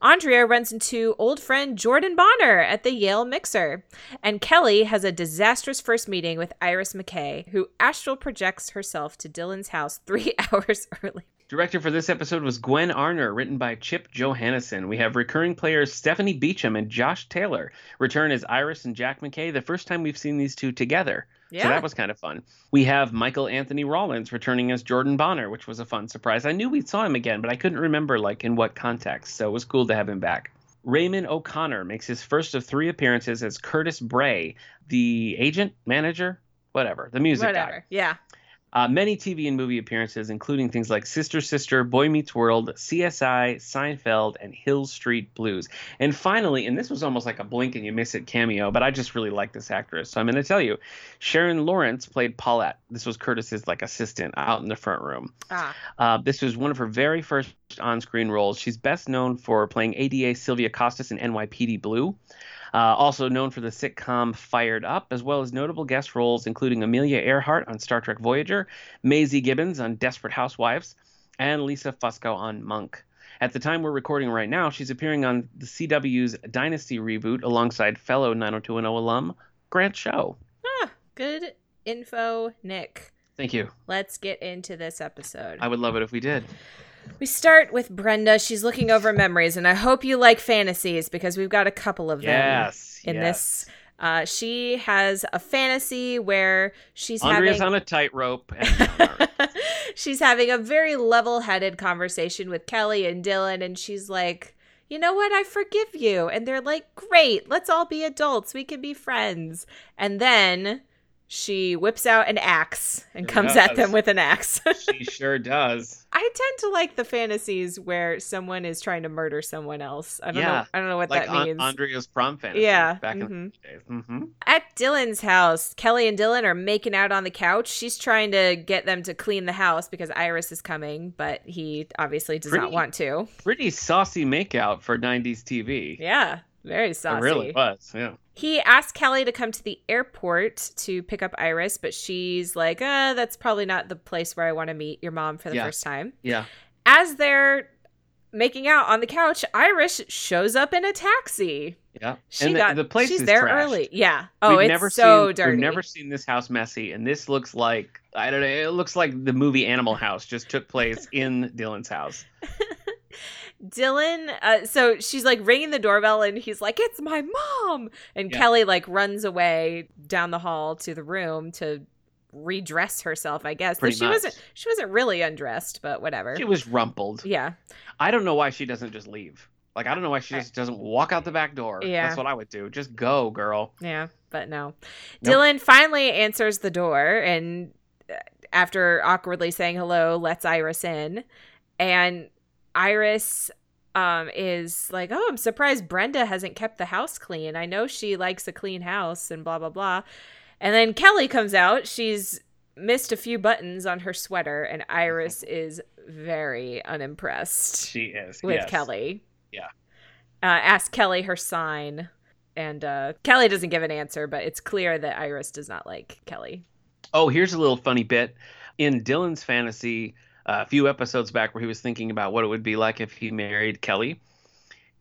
Andrea runs into old friend Jordan Bonner at the Yale Mixer, and Kelly has a disastrous first meeting with Iris McKay, who astral projects herself to Dylan's house three (laughs) hours early. Director for this episode was Gwen Arner, written by Chip Johannessen. We have recurring players Stephanie Beacham and Josh Taylor return as Iris and Jack McKay, the first time we've seen these two together. Yeah. So that was kind of fun. We have Michael Anthony Rollins returning as Jordan Bonner, which was a fun surprise. I knew we saw him again, but I couldn't remember like in what context, so it was cool to have him back. Raymond O'Connor makes his first of three appearances as Curtis Bray, the agent, manager, whatever, the music guy. Whatever. Yeah. Uh, many TV and movie appearances, including things like Sister Sister, Boy Meets World, CSI, Seinfeld, and Hill Street Blues. And finally, and this was almost like a blink and you miss it cameo, but I just really like this actress. So I'm going to tell you Sharon Lawrence played Paulette. This was Curtis's like assistant out in the front room. Ah. Uh, this was one of her very first on screen roles. She's best known for playing ADA Sylvia Costas in NYPD Blue. Uh, also known for the sitcom Fired Up, as well as notable guest roles including Amelia Earhart on Star Trek Voyager, Maisie Gibbons on Desperate Housewives, and Lisa Fusco on Monk. At the time we're recording right now, she's appearing on the CW's Dynasty reboot alongside fellow 90210 alum Grant Show. Ah, good info, Nick. Thank you. Let's get into this episode. I would love it if we did. We start with Brenda. She's looking over memories, and I hope you like fantasies because we've got a couple of them Yes. in yes. this. Uh, she has a fantasy where she's Andrea's having on a tightrope. And (laughs) she's having a very level-headed conversation with Kelly and Dylan, and she's like, "You know what? I forgive you." And they're like, "Great, let's all be adults. We can be friends." And then she whips out an axe and She comes at them with an axe. (laughs) she sure does. I tend to like the fantasies where someone is trying to murder someone else. I don't know. I don't know what Like that An- means. Andrea's prom fantasy. Yeah, Back in mhm. the days. hmm At Dylan's house, Kelly and Dylan are making out on the couch. She's trying to get them to clean the house because Iris is coming, but he obviously does not want to. Pretty saucy makeout for 90s TV. Yeah, very saucy. It really was. Yeah. He asked Kelly to come to the airport to pick up Iris, but she's like, uh, that's probably not the place where I want to meet your mom for the Yeah. first time. Yeah. As they're making out on the couch, Iris shows up in a taxi. Yeah. She and the, got the place she's is there trashed. early. Yeah. Oh, we've it's never so seen, dirty. We've never seen this house messy, and this looks like I don't know. It looks like the movie Animal House just took place in Dylan's house. (laughs) Dylan, uh, so she's like ringing the doorbell, and he's like, "It's my mom!" And Yeah. Kelly like runs away down the hall to the room to redress herself. I guess, Pretty she much. wasn't. She wasn't really undressed, but whatever. She was rumpled. yeah, I don't know why she doesn't just leave. Like I don't know why she just doesn't walk out the back door. Yeah. That's what I would do. Just go, girl. yeah, but no. Nope. Dylan finally answers the door, and uh, after awkwardly saying hello, lets Iris in, and Iris um is like oh i'm surprised brenda hasn't kept the house clean i know she likes a clean house and blah blah blah and then kelly comes out she's missed a few buttons on her sweater and iris (laughs) is very unimpressed She is with yes. kelly Yeah. uh ask kelly her sign and uh kelly doesn't give an answer but it's clear that iris does not like kelly Oh, here's a little funny bit. In Dylan's fantasy, a few episodes back, where he was thinking about what it would be like if he married Kelly,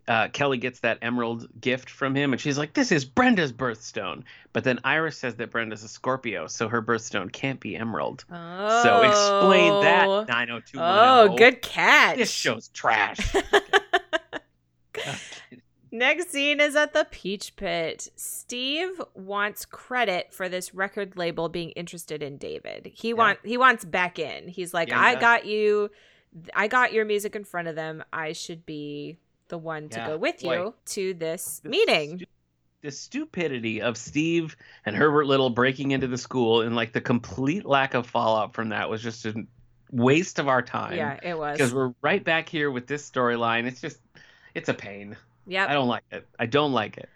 uh, Kelly gets that emerald gift from him, and she's like, "This is Brenda's birthstone." But then Iris says that Brenda's a Scorpio, so her birthstone can't be emerald. oh So explain that. 90210. oh good catch This show's trash. (laughs) (laughs) Next scene is at the Peach Pit. Steve wants credit for this record label being interested in David. He want he wants back in. He's like, Yeah, I does. got you, I got your music in front of them. I should be the one to Yeah, go with you to this The meeting. stu- the stupidity of Steve and Herbert Little breaking into the school and like the complete lack of fallout from that was just a waste of our time. yeah, it was. Because we're right back here with this storyline. It's just, it's a pain. I don't like it. I don't like it.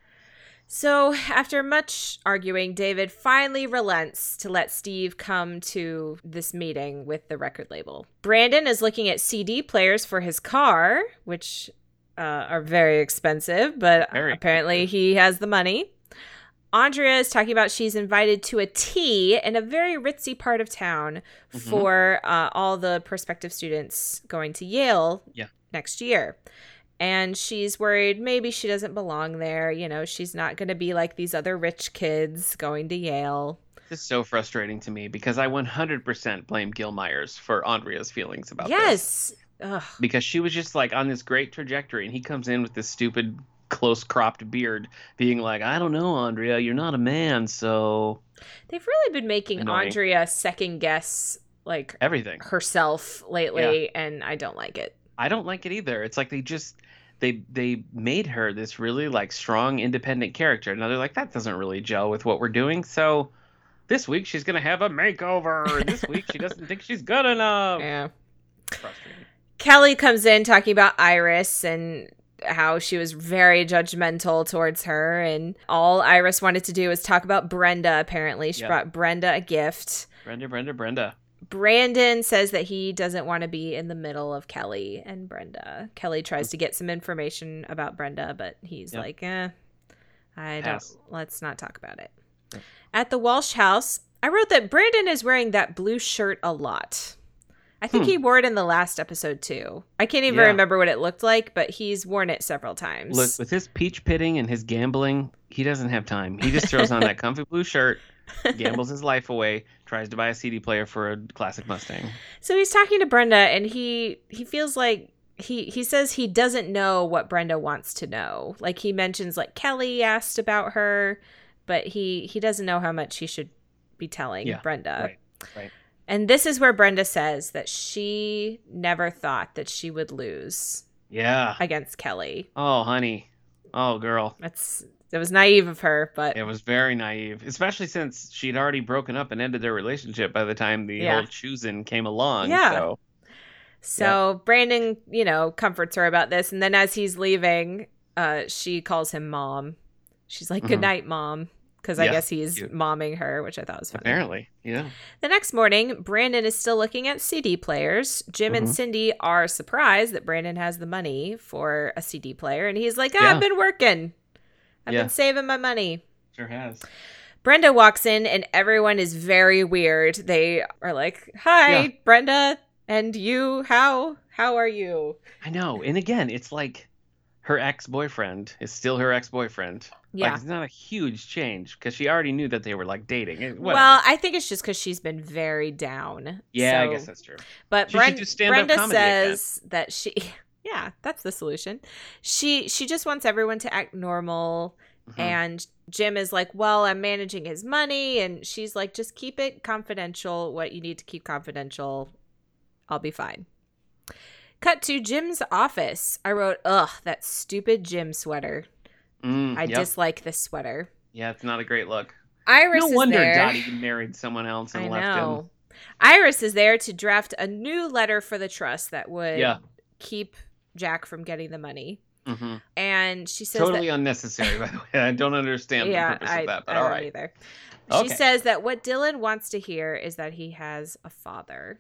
So, after much arguing, David finally relents to let Steve come to this meeting with the record label. Brandon is looking at CD players for his car, which uh, are very expensive, but Very apparently he has the money. Andrea is talking about she's invited to a tea in a very ritzy part of town Mhm. for uh, all the prospective students going to Yale Yeah. next year. And she's worried maybe she doesn't belong there. You know, she's not going to be like these other rich kids going to Yale. This is so frustrating to me because I 100% blame Gil Meyers for Andrea's feelings about this. yes. Because she was just like on this great trajectory, and he comes in with this stupid, close cropped beard, being like, I don't know, Andrea, you're not a man, so They've really been making Annoying. Andrea second guess like everything. herself lately, and I don't like it. I don't like it either. It's like they just they they made her this really like strong independent character. Now they're like that doesn't really gel with what we're doing. So this week she's gonna have a makeover. And this week she doesn't think she's good enough. (laughs) Yeah. Frustrating. Kelly comes in talking about Iris and how she was very judgmental towards her, and all Iris wanted to do was talk about Brenda. Apparently, she Yeah. brought Brenda a gift. Brenda, Brenda, Brenda. Brandon says that he doesn't want to be in the middle of Kelly and Brenda. Kelly tries to get some information about Brenda, but he's Yep. like, eh, I Pass. don't, let's not talk about it. Yep. At the Walsh house, I wrote that Brandon is wearing that blue shirt a lot. I think Hmm. he wore it in the last episode too. I can't even Yeah. remember what it looked like, but he's worn it several times. Look, with his peach pitting and his gambling, he doesn't have time. He just throws on that comfy blue shirt, (laughs) gambles his life away, tries to buy a CD player for a classic Mustang. So he's talking to Brenda and he he feels like he he says he doesn't know what Brenda wants to know. Like he mentions like Kelly asked about her, but he he doesn't know how much he should be telling Yeah, Brenda. right, right. And this is where Brenda says that she never thought that she would lose Yeah. against Kelly. Oh, honey. Oh, girl. That's it was naive of her, but It was very naive, especially since she'd already broken up and ended their relationship by the time the Yeah. whole choosing came along. Yeah. So, So Brandon, you know, comforts her about this, and then as he's leaving, uh, she calls him mom. She's like, "Good Mhm. night, mom," because I guess he's cute. momming her, which I thought was funny. apparently, yeah. The next morning, Brandon is still looking at CD players. Jim and Mhm. Cindy are surprised that Brandon has the money for a CD player, and he's like, "Ah, Yeah. "I've been working. I've Yeah. been saving my money." Sure has. Brenda walks in and everyone is very weird. They are like, "Hi, Yeah. Brenda, and you? How how are you?" I know. And again, it's like her ex boyfriend is still her ex boyfriend. Yeah. Like, it's not a huge change because she already knew that they were like dating. It-. Well, I think it's just because she's been very down. yeah, I guess that's true. But Bren- Brenda comedy again. says that she, (laughs) yeah, that's the solution. She she just wants everyone to act normal, Mhm. and Jim is like, "Well, I'm managing his money," and she's like, "Just keep it confidential. What you need to keep confidential, I'll be fine." Cut to Jim's office. I wrote, "Ugh, that stupid Jim sweater. Mm, I yep. dislike this sweater." Yeah, it's not a great look. Iris no is wonder there. Dottie married someone else and I left know. Iris is there to draft a new letter for the trust that would Yeah. keep Jack from getting the money. him. hmm And she says Totally that unnecessary, by the way. I don't understand yeah, the purpose I, of that, but I all don't right. either. Okay. She says that what Dylan wants to hear is that he has a father.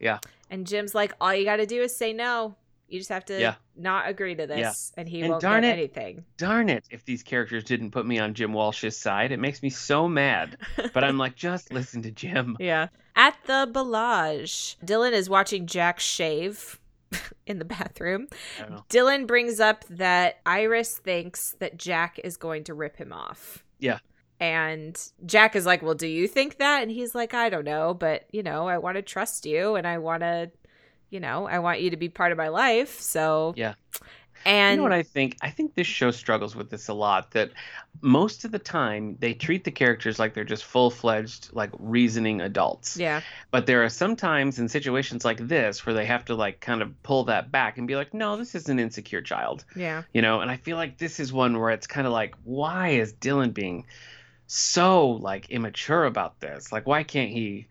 Yeah. And Jim's like, all you got to do is say no. You just have to Yeah. not agree to this, and he And won't darn get it, anything. Darn it, if these characters didn't put me on Jim Walsh's side, it makes me so mad. (laughs) But I'm like, just listen to Jim. Yeah. At the Bel Age, Dylan is watching Jack shave (laughs) in the bathroom. I don't know. Dylan brings up that Iris thinks that Jack is going to rip him off. Yeah. And Jack is like, Well, do you think that? And he's like, I don't know, but, you know, I want to trust you and I want to, you know, I want you to be part of my life. So, Yeah. And you know what I think? I think this show struggles with this a lot. That most of the time they treat the characters like they're just full fledged, like reasoning adults. yeah. But there are sometimes in situations like this where they have to like kind of pull that back and be like, no, this is an insecure child. Yeah. you know and i feel like this is one where it's kind of like why is dylan being so like immature about this like why can't he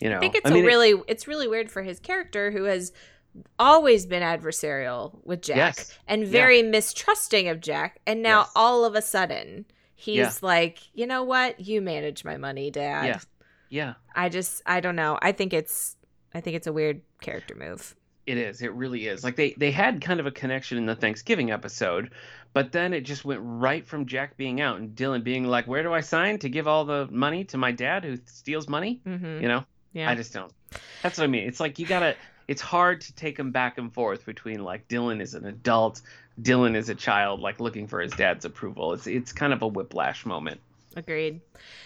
you know I think it's mean, a it- really it's really weird for his character who has always been adversarial with Jack Yes. and Yeah. very mistrusting of Jack and now Yes. all of a sudden he's Yeah. like, "You know what? You manage my money, dad." Yeah. yeah I just I don't know. I think it's I think it's a weird character move. it is it really is like they they had kind of a connection in the thanksgiving episode but then it just went right from jack being out and dylan being like where do i sign to give all the money to my dad who steals money Mhm. you know Yeah. I just don't. That's what I mean. It's like you gotta. It's hard to take them back and forth between like Dylan is an adult, Dylan is a child, like looking for his dad's approval. It's it's kind of a whiplash moment. Agreed.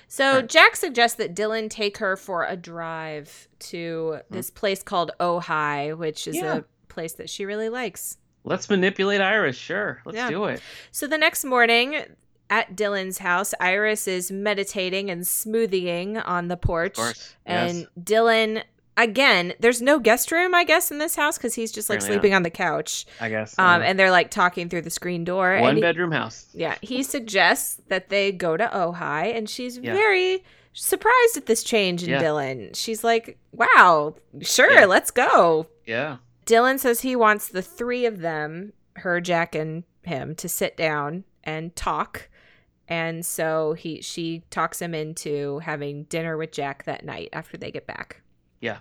So Right. Jack suggests that Dylan take her for a drive to this place called Ojai, which is Yeah. a place that she really likes. Let's manipulate Iris. Sure. Let's Yeah. do it. So the next morning at Dylan's house, Iris is meditating and smoothieing on the porch. And yes. Dylan, again, there's no guest room, I guess, in this house because he's just like Apparently not. sleeping on the couch. I guess. Um, and they're like talking through the screen door. one he- bedroom house. yeah, he suggests that they go to Ojai, and she's Yeah. very surprised at this change in. Dylan. She's like, wow, sure, let's go. Yeah. Dylan says he wants the three of them, her, Jack, and him, to sit down and talk. And so he she talks him into having dinner with Jack that night after they get back. Yeah.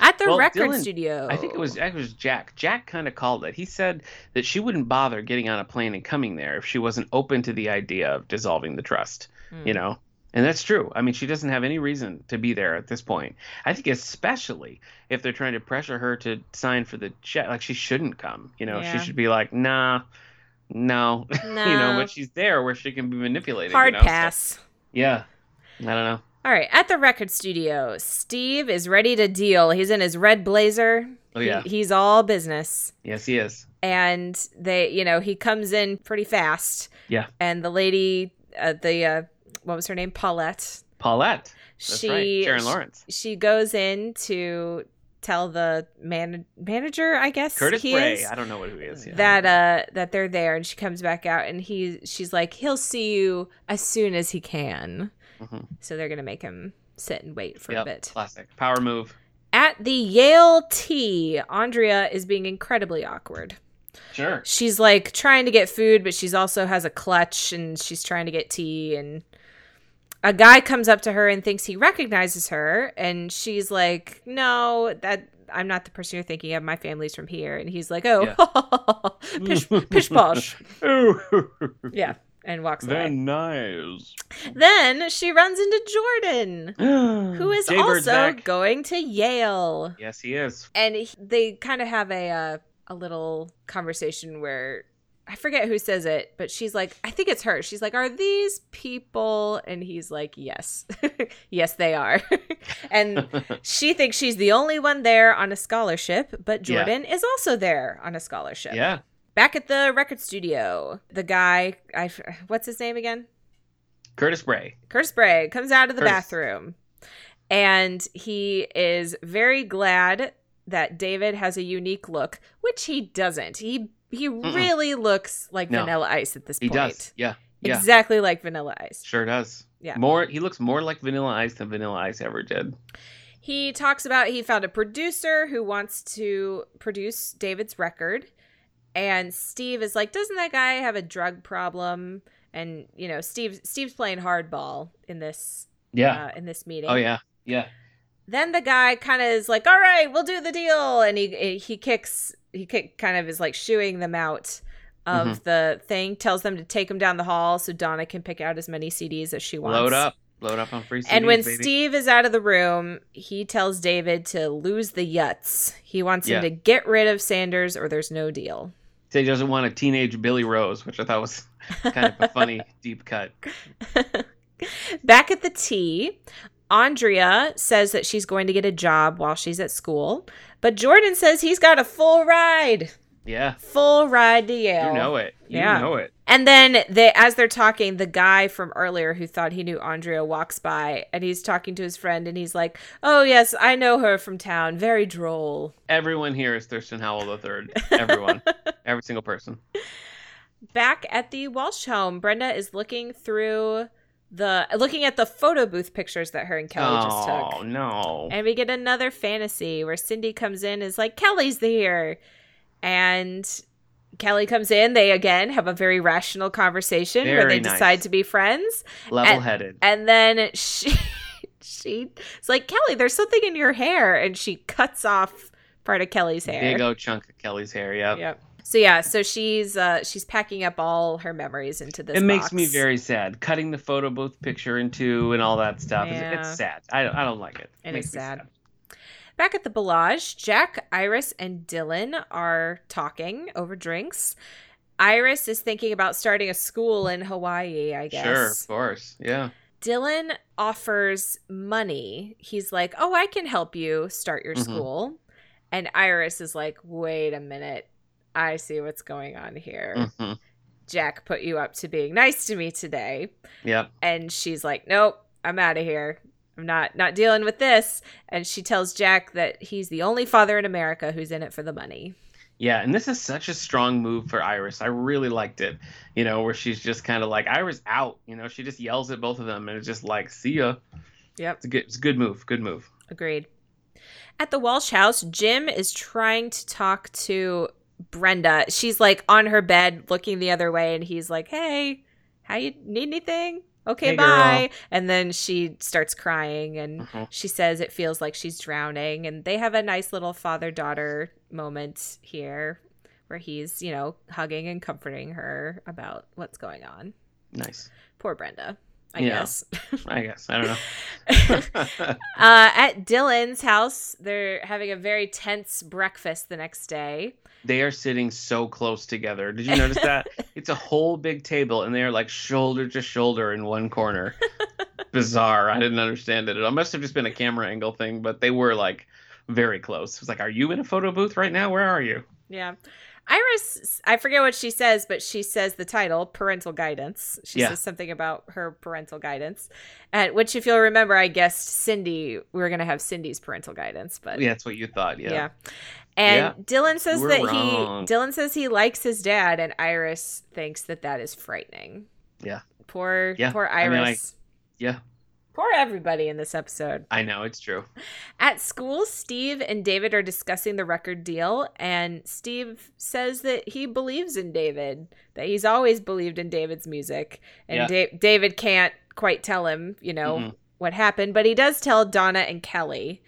At the Well, record Dylan- studio. I think it was it was Jack. Jack kind of called it. He said that she wouldn't bother getting on a plane and coming there if she wasn't open to the idea of dissolving the trust. Hmm. You know, and that's true. I mean, she doesn't have any reason to be there at this point. I think especially if they're trying to pressure her to sign for the jet, like she shouldn't come. You know, Yeah. she should be like, nah, no. (laughs) you know, but she's there where she can be manipulated. you Hard know, so- pass. yeah. I don't know. All right, at the record studio, Steve is ready to deal. He's in his red blazer. Oh, He- yeah. he's all business. Yes, he is. And they, you know, he comes in pretty fast. Yeah. And the lady, uh, the, uh, what was her name? Paulette. Paulette. That's she, right. Sharon Lawrence. She goes in to tell the man- manager, I guess. Curtis he Bray. is, I don't know what who he is. Yeah. that uh that they're there and she comes back out and he she's like he'll see you as soon as he can Mhm. so they're gonna make him sit and wait for a bit Classic. Power move. at the yale tea andrea is being incredibly awkward Sure. she's like trying to get food but she's also has a clutch and she's trying to get tea and a guy comes up to her and thinks he recognizes her and she's like no that i'm not the person you're thinking of my family's from here and he's like oh (laughs) pish, pish posh (laughs) yeah and walks They're away nice. then she runs into jordan (gasps) who is Jaybird's also back. going to yale Yes, he is. and he- they kind of have a uh, a little conversation where I forget who says it, but she's like, I think it's her. She's like, "Are these people?" And he's like, "Yes, (laughs) yes, they are." (laughs) and she thinks she's the only one there on a scholarship, but Yeah. Jordan is also there on a scholarship. yeah. Back at the record studio, the guy, I what's his name again? Curtis Bray. Curtis Bray comes out of the Curtis. bathroom and he is very glad that David has a unique look, which he doesn't. He he really looks like No. Vanilla Ice at this He point. He does. Yeah. Yeah. Exactly like Vanilla Ice. Sure does. Yeah. More. He looks more like Vanilla Ice than Vanilla Ice ever did. He talks about he found a producer who wants to produce David's record. And Steve is like, doesn't that guy have a drug problem? And you know, Steve Steve's playing hardball in this Yeah. uh, in this meeting. oh yeah. Yeah. then the guy kind of is like, "All right, we'll do the deal," and he he kicks he kind of is like shooing them out of Mm-hmm. the thing, tells them to take him down the hall so Donna can pick out as many CDs as she wants. Load up. Load up on free CDs, And when baby. Steve is out of the room, he tells David to lose the yuts. He wants Yeah. him to get rid of Sanders or there's no deal. Said he doesn't want a teenage Billy Rose, which I thought was kind of a funny (laughs) deep cut. (laughs) Back at the tea, Andrea says that she's going to get a job while she's at school, but Jordan says he's got a full ride. Yeah. Full ride to Yale. You know it. You Yeah. know it. And then they as they're talking, the guy from earlier who thought he knew Andrea walks by and he's talking to his friend and he's like, Oh yes, I know her from town. Very droll. Everyone here is Thurston Howell the third. Everyone. (laughs) Every single person. Back at the Walsh home, Brenda is looking through the looking at the photo booth pictures that her and Kelly just oh, took. oh no. And we get another fantasy where Cindy comes in is like, Kelly's here. And Kelly comes in. They again have a very rational conversation where they nice. decide to be friends. Level headed. And then she (laughs) she it's like, Kelly, there's something in your hair. And she cuts off part of Kelly's hair. Big old chunk of Kelly's hair. Yep. Yep. So yeah, so she's uh she's packing up all her memories into this. It makes box. me very sad. Cutting the photo booth picture in two and all that stuff. Yeah. It's sad. I, I don't like it. It makes is me sad. Back at the Bel Age, Jack, Iris, and Dylan are talking over drinks. Iris is thinking about starting a school in Hawaii, I guess. Sure, of course. Yeah. Dylan offers money. He's like, "Oh, I can help you start your Mhm. school." And Iris is like, "Wait a minute. I see what's going on here. hmm Jack put you up to being nice to me today." Yep. And she's like, "Nope, I'm out of here. I'm not not dealing with this." And she tells Jack that he's the only father in America who's in it for the money. Yeah, and this is such a strong move for Iris. I really liked it. You know, where she's just kind of like Iris out. You know, she just yells at both of them, and it's just like, "See ya." Yep. It's a good. It's a good move. Good move. Agreed. At the Walsh house, Jim is trying to talk to Brenda. She's like on her bed looking the other way and he's like, "Hey, how you need anything?" Okay, Hey, girl. bye. And then she starts crying and Mhm. she says it feels like she's drowning and they have a nice little father-daughter moment here where he's, you know, hugging and comforting her about what's going on. Nice. Poor Brenda, I Yeah. guess. I guess. I don't know. (laughs) (laughs) uh, at Dylan's house, they're having a very tense breakfast the next day. they are sitting so close together. Did you (laughs) notice that? it's a whole big table, and they are like shoulder to shoulder in one corner. Bizarre. I didn't understand it. It must have just been a camera angle thing, but they were like very close. It was like, "Are you in a photo booth right now? Where are you?" Yeah. Iris, I forget what she says, but she says the title, parental guidance. She Yeah. says something about her parental guidance. And which, if you'll remember, I guessed Cindy, we were going to have Cindy's parental guidance, but Yeah, that's what you thought. yeah. Yeah. And Yeah. Dylan says We're that wrong. he, Dylan says he likes his dad, and Iris thinks that that is frightening. Yeah. Poor, Yeah. poor I Iris. mean, I- yeah. Poor everybody in this episode. I know it's true. At school, Steve and David are discussing the record deal, and Steve says that he believes in David, that he's always believed in David's music, and Yeah. Da- David can't quite tell him, you know, Mhm. what happened, but he does tell Donna and Kelly.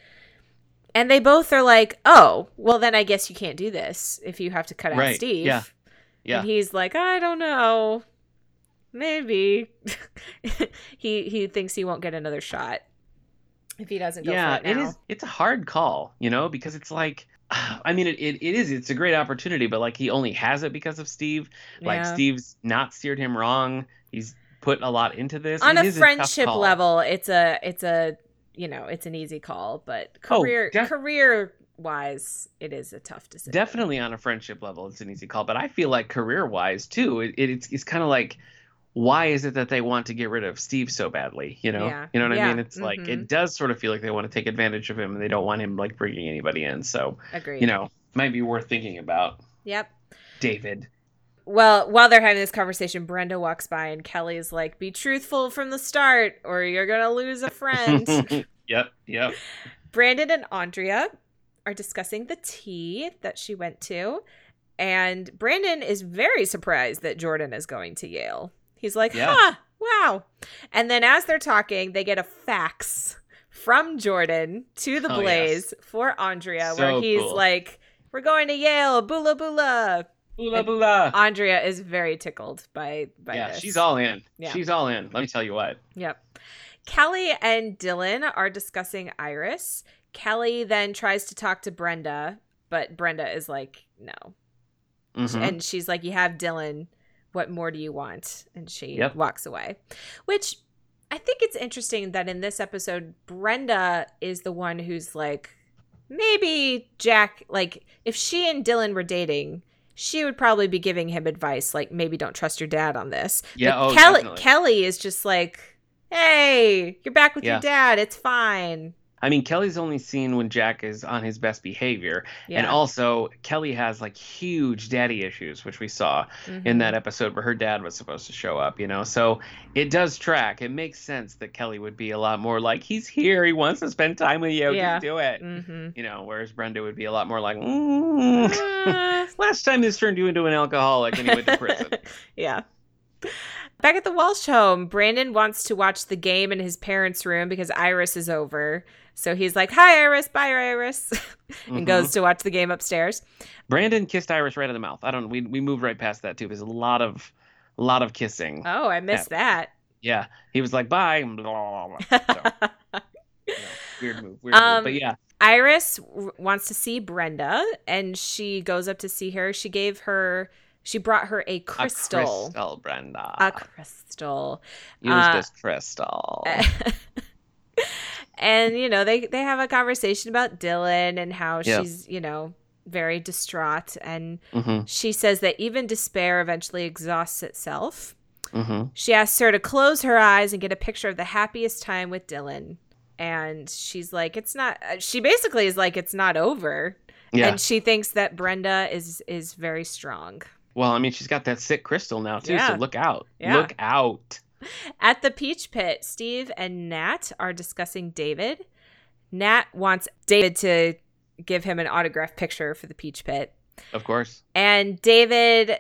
And they both are like, "Oh, well then I guess you can't do this if you have to cut out Right, Steve." yeah, Yeah. And he's like, "I don't know. Maybe." (laughs) he he thinks he won't get another shot if he doesn't go yeah, for it it is. It's a hard call, you know, because it's like, (sighs) I mean, it, it, it is. It's a great opportunity, but like he only has it because of Steve. Like Yeah. Steve's not steered him wrong. He's put a lot into this. on It a friendship call. level it's a it's a you know it's an easy call but Oh, career def- career wise it is a tough decision Definitely on a friendship level, it's an easy call. But I feel like career wise too, it, it's it's kind of like. Why is it that they want to get rid of Steve so badly? You know, Yeah. you know what Yeah. I mean. It's like Mhm. it does sort of feel like they want to take advantage of him, and they don't want him like bringing anybody in. So agreed you know, might be worth thinking about. yep David. well while they're having this conversation brenda walks by and kelly's like be truthful from the start or you're gonna lose a friend (laughs) yep, yep. brandon and andrea are discussing the tea that she went to and brandon is very surprised that jordan is going to yale he's like Yeah. huh wow and then as they're talking they get a fax from jordan to the Oh, blaze for andrea So where he's cool. like we're going to yale boola boola Bula And- bula. andrea is very tickled by by yeah, this she's all in. Yeah. She's all in. Let me tell you what. Yep. Kelly and Dylan are discussing Iris. Kelly then tries to talk to Brenda, but Brenda is like, no. Mhm. And she's like, you have Dylan. What more do you want? And she Yep. walks away. Which I think it's interesting that in this episode, Brenda is the one who's like, maybe Jack, like, if she and Dylan were dating, she would probably be giving him advice, like, maybe don't trust your dad on this. Yeah, oh, Kelly. Kelly is just like, hey, you're back with Yeah. your dad. It's fine. I mean, Kelly's only seen when Jack is on his best behavior. Yeah. And also, Kelly has like huge daddy issues, which we saw in Mhm. that episode where her dad was supposed to show up, you know? So it does track. It makes sense that Kelly would be a lot more like, he's here. He wants to spend time with you. Yeah. Just do it. Mhm. You know, whereas Brenda would be a lot more like, mm, Uh, (laughs) last time this turned you into an alcoholic and he went to prison. (laughs) yeah. Back at the Walsh home, Brandon wants to watch the game in his parents' room because Iris is over. So he's like, "Hi, Iris. Bye, Iris," (laughs) and Mhm. goes to watch the game upstairs. Brandon kissed Iris right in the mouth. I don't know. We, we moved right past that too. There's a lot of a lot of kissing. Oh, I missed that. Yeah. He was like, bye. Blah, (laughs) blah, blah. So, you know, weird move. Weird Um, move. But yeah. Iris w- wants to see Brenda, and she goes up to see her. She gave her She brought her a crystal. A crystal, Brenda. A crystal. Use uh, this crystal. (laughs) and you know they they have a conversation about Dylan and how Yeah. she's you know very distraught and hmm she says that even despair eventually exhausts itself. hmm She asks her to close her eyes and get a picture of the happiest time with Dylan. And she's like, it's not, uh, she basically is like, it's not over. Yeah. And she thinks that Brenda is, is very strong. Well, I mean, she's got that sick crystal now too. Yeah. So look out. Yeah. Look out. At the Peach Pit, Steve and Nat are discussing David. Nat wants David to give him an autograph picture for the Peach Pit. Of course. And David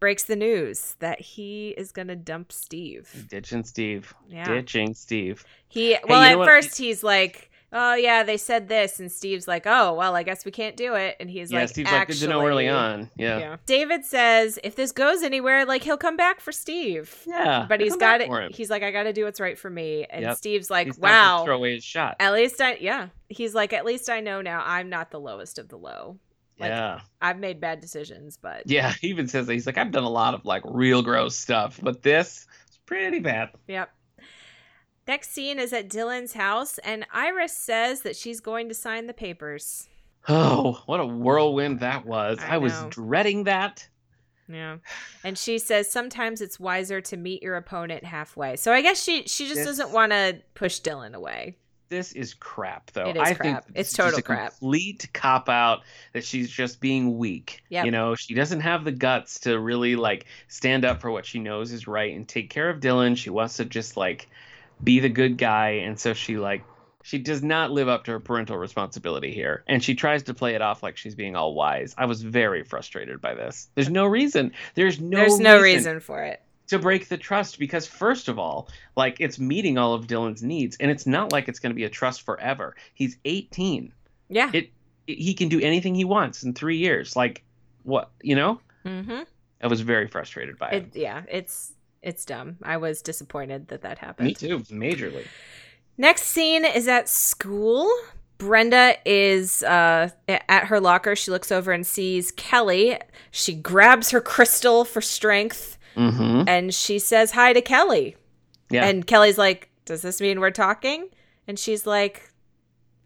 breaks the news that he is going to dump Steve. Ditching Steve. Yeah. Ditching Steve. He well you at first he's like, "Oh yeah, they said this," and Steve's like, "Oh well, I guess we can't do it." And he's like, yeah, like, Steve's Actually, like, did you know early on? Yeah. Yeah. David says if this goes anywhere, like he'll come back for Steve. Yeah. But he's got it. He's like, I got to do what's right for me. And Yep. Steve's like, He's not gonna Wow. Throw away his shot. At least I, yeah. He's like, at least I know now I'm not the lowest of the low. Like, yeah. I've made bad decisions, but Yeah. He even says that he's like, I've done a lot of like real gross stuff, but this is pretty bad. Yep. Next scene is at Dylan's house, and Iris says that she's going to sign the papers. Oh, what a whirlwind that was. I I, was dreading that. Yeah. And she says sometimes it's wiser to meet your opponent halfway. So I guess she she just This- doesn't want to push Dylan away. This is crap, though. It is I crap. think It's total crap. Complete cop out that she's just being weak. Yep. You know, she doesn't have the guts to really like stand up for what she knows is right and take care of Dylan. She wants to just like be the good guy, and so she like she does not live up to her parental responsibility here, and she tries to play it off like she's being all wise. I was very frustrated by this. There's no reason. There's no. There's no reason for it. to break the trust because first of all like it's meeting all of dylan's needs and it's not like it's going to be a trust forever he's 18 Yeah. it, it he can do anything he wants in three years like what you know mm-hmm. i was very frustrated by it, It, yeah, it's it's dumb. I was disappointed that that happened. me too majorly Next scene is at school. Brenda is uh, at her locker. She looks over and sees Kelly. She grabs her crystal for strength mm-hmm and she says hi to Kelly. yeah And Kelly's like, Does this mean we're talking? And she's like,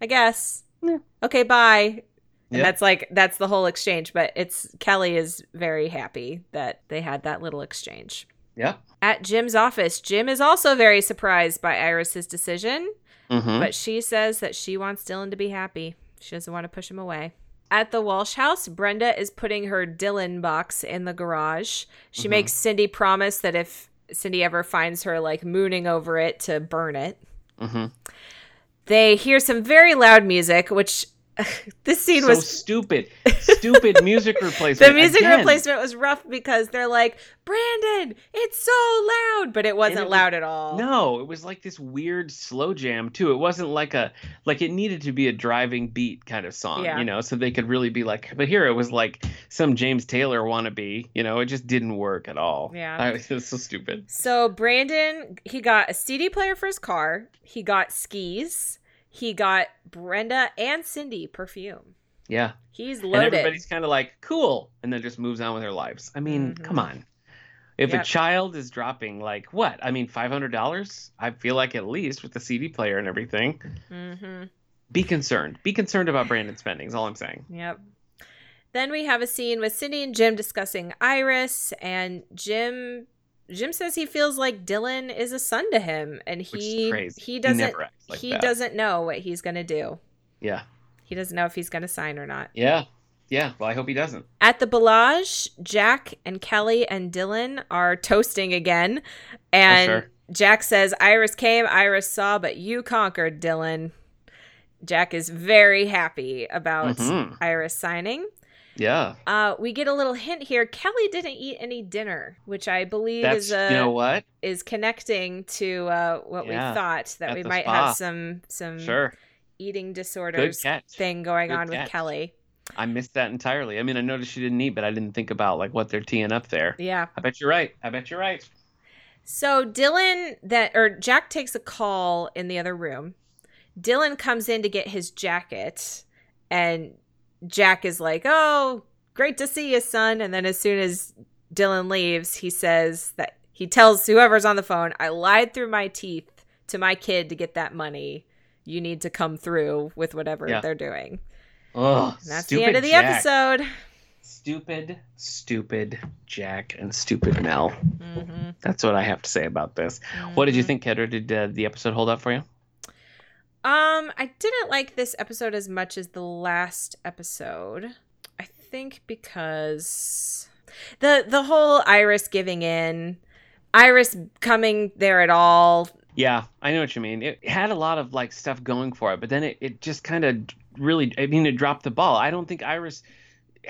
I guess. Yeah. Okay, bye. And Yep. that's like, that's the whole exchange. But it's Kelly is very happy that they had that little exchange. yeah At Jim's office, Jim is also very surprised by Iris's decision, mm-hmm but she says that she wants Dylan to be happy. She doesn't want to push him away. At the Walsh house, Brenda is putting her Dylan box in the garage. She Mhm. makes Cindy promise that if Cindy ever finds her like mooning over it to burn it. mm-hmm They hear some very loud music, which (laughs) this scene so was stupid (laughs) stupid music replacement the music Again. replacement was rough because they're like, Brandon, it's so loud, but it wasn't it was- loud at all. No, it was like this weird slow jam too. It wasn't like a like it needed to be a driving beat kind of song, Yeah. you know, so they could really be like. But here it was like some James Taylor wannabe, you know. It just didn't work at all. Yeah. I, (laughs) it was so stupid. So Brandon, he got a CD player for his car. He got skis. He got Brenda and Cindy perfume. Yeah, He's loaded. and everybody's kind of like cool, and then just moves on with their lives. I mean, Mhm. come on. If Yep. a child is dropping like what? I mean, five hundred dollars. I feel like at least with the CD player and everything. Mm-hmm. Be concerned. Be concerned about Brandon spending. Is all I'm saying. Yep. Then we have a scene with Cindy and Jim discussing Iris, and Jim Jim says he feels like Dylan is a son to him, and he he doesn't acts like he doesn't know what he's gonna do. Yeah. He doesn't know if he's gonna sign or not. Yeah. Yeah. Well, I hope he doesn't. At the Bel Age, Jack and Kelly and Dylan are toasting again. And sure. Jack says, Iris came, Iris saw, but you conquered, Dylan. Jack is very happy about Mhm. Iris signing. Yeah. Uh, we get a little hint here. Kelly didn't eat any dinner, which I believe That's is uh, you know what? is connecting to uh, what Yeah, we thought that at we might spa. have some some Sure. eating disorders thing going Good on with. Kelly. I missed that entirely. I mean, I noticed she didn't eat, but I didn't think about like what they're teeing up there. Yeah. I bet you're right. I bet you're right. So Dylan that or Jack takes a call in the other room. Dylan comes in to get his jacket and Jack is like, "Oh, great to see you, son." And then as soon as Dylan leaves, he says that he tells whoever's on the phone, I lied through my teeth to my kid to get that money. You need to come through with whatever Yeah. they're doing. Oh, that's the end of the episode. Stupid, stupid Jack and stupid Mel. hmm That's what I have to say about this. What did you Mhm. think, Kendra? Did uh, the episode hold up for you? Um, I didn't like this episode as much as the last episode. I think because the the whole Iris giving in, Iris coming there at all. Yeah, I know what you mean. It had a lot of like stuff going for it, but then it, it just kind of really, I mean, it dropped the ball. I don't think Iris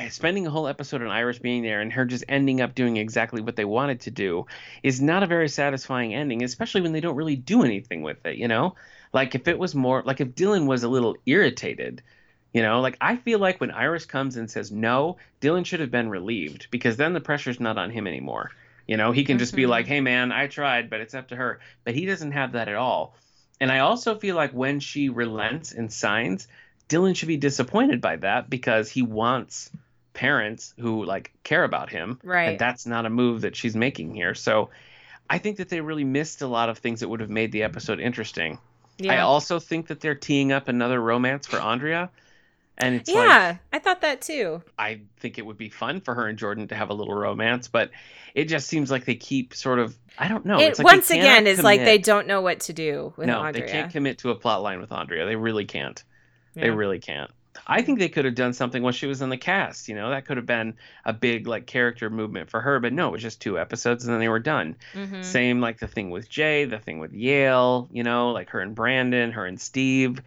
spending a whole episode on Iris being there and her just ending up doing exactly what they wanted to do is not a very satisfying ending, especially when they don't really do anything with it, you know? Like if it was more like if Dylan was a little irritated, you know, like I feel like when Iris comes and says no, Dylan should have been relieved because then the pressure's not on him anymore. You know, he can just be like, mm-hmm. "Hey man, I tried, but it's up to her." But he doesn't have that at all. And I also feel like when she relents and signs, Dylan should be disappointed by that because he wants parents who like care about him. Right. And that's not a move that she's making here. So I think that they really missed a lot of things that would have made the episode interesting. I also think that they're teeing up another romance for Andrea. And it's like yeah, I thought that too. I think it would be fun for her and Jordan to have a little romance, but it just seems like they keep sort of I don't know. it it's like once again is like they don't know what to do with no, Andrea. they can't commit to a plot line with Andrea. They really can't. They really can't. I think they could have done something when she was in the cast. You know, that could have been a big like character movement for her. But no, it was just two episodes and then they were done. Mhm. Same like the thing with Jay, the thing with Yale. You know, like her and Brandon, her and Steve.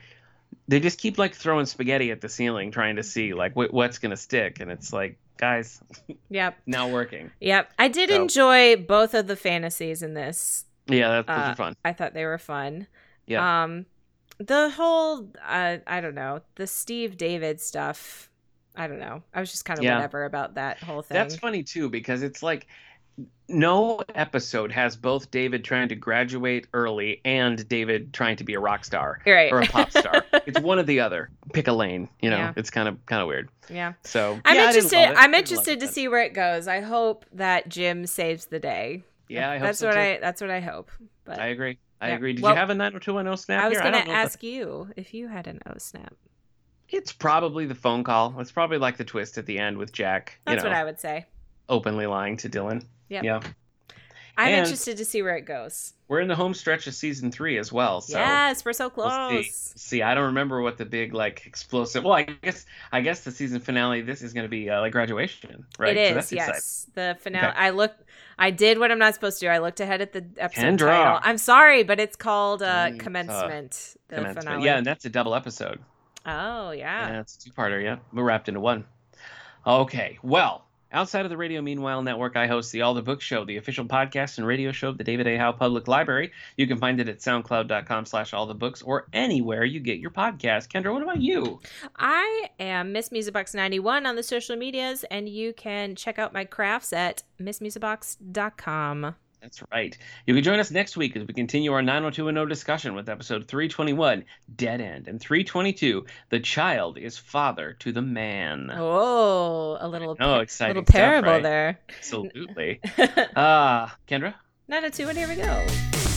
They just keep like throwing spaghetti at the ceiling, trying to see like wh- what's gonna stick. And it's like, guys, (laughs) Yep. not working. Yep. I did So- enjoy both of the fantasies in this. Yeah, that, those Uh, fun. I thought they were fun. Yeah. Um, the whole uh, I don't know the Steve David stuff. I don't know. I was just kind of Yeah. whatever about that whole thing. That's funny too because it's like no episode has both David trying to graduate early and David trying to be a rock star right. or a pop star. (laughs) it's one or the other. Pick a lane. You know, Yeah. it's kind of kind of weird. yeah. So I'm yeah, interested. I'm interested to see where it goes. I hope that Jim saves the day. Yeah, I hope that's so what too. I. That's what I hope. But I agree. I Yeah. agree. Did Well, you have a 90210 snap I was know if ask you if you had an O snap. It's probably the phone call. It's probably like the twist at the end with Jack, you That's know, what I would say. openly lying to Dylan. Yep. Yeah. I'm And- interested to see where it goes. We're in the home stretch of season three as well. So yes, we're so We'll close. see. see, I don't remember what the big like explosive. Well, I guess I guess the season finale. This is going to be uh, like graduation, right? It So is, exciting. yes. The finale. Okay. I look. I did what I'm not supposed to do. I looked ahead at the episode Kendra. title. I'm sorry, but it's called uh, commencement. The Commencement. finale. Yeah, and that's a double episode. Oh yeah. Yeah, it's a two-parter. Yeah, we're wrapped into one. Okay, well, outside of the Radio Meanwhile Network, I host the All the Books Show, the official podcast and radio show of the David A. Howe Public Library. You can find it at soundcloud.com/slash all the books or anywhere you get your podcast. Kendra, what about you? I am Miss Musicbox91 on the social medias, and you can check out my crafts at missmusicbox.com. That's right. You can join us next week as we continue our 90210 discussion with episode 321, Dead End, and 322, The Child is Father to the Man. Oh, a little, Oh, exciting little stuff, parable right? there. Absolutely. Ah, (laughs) Kendra? 902, and here we go.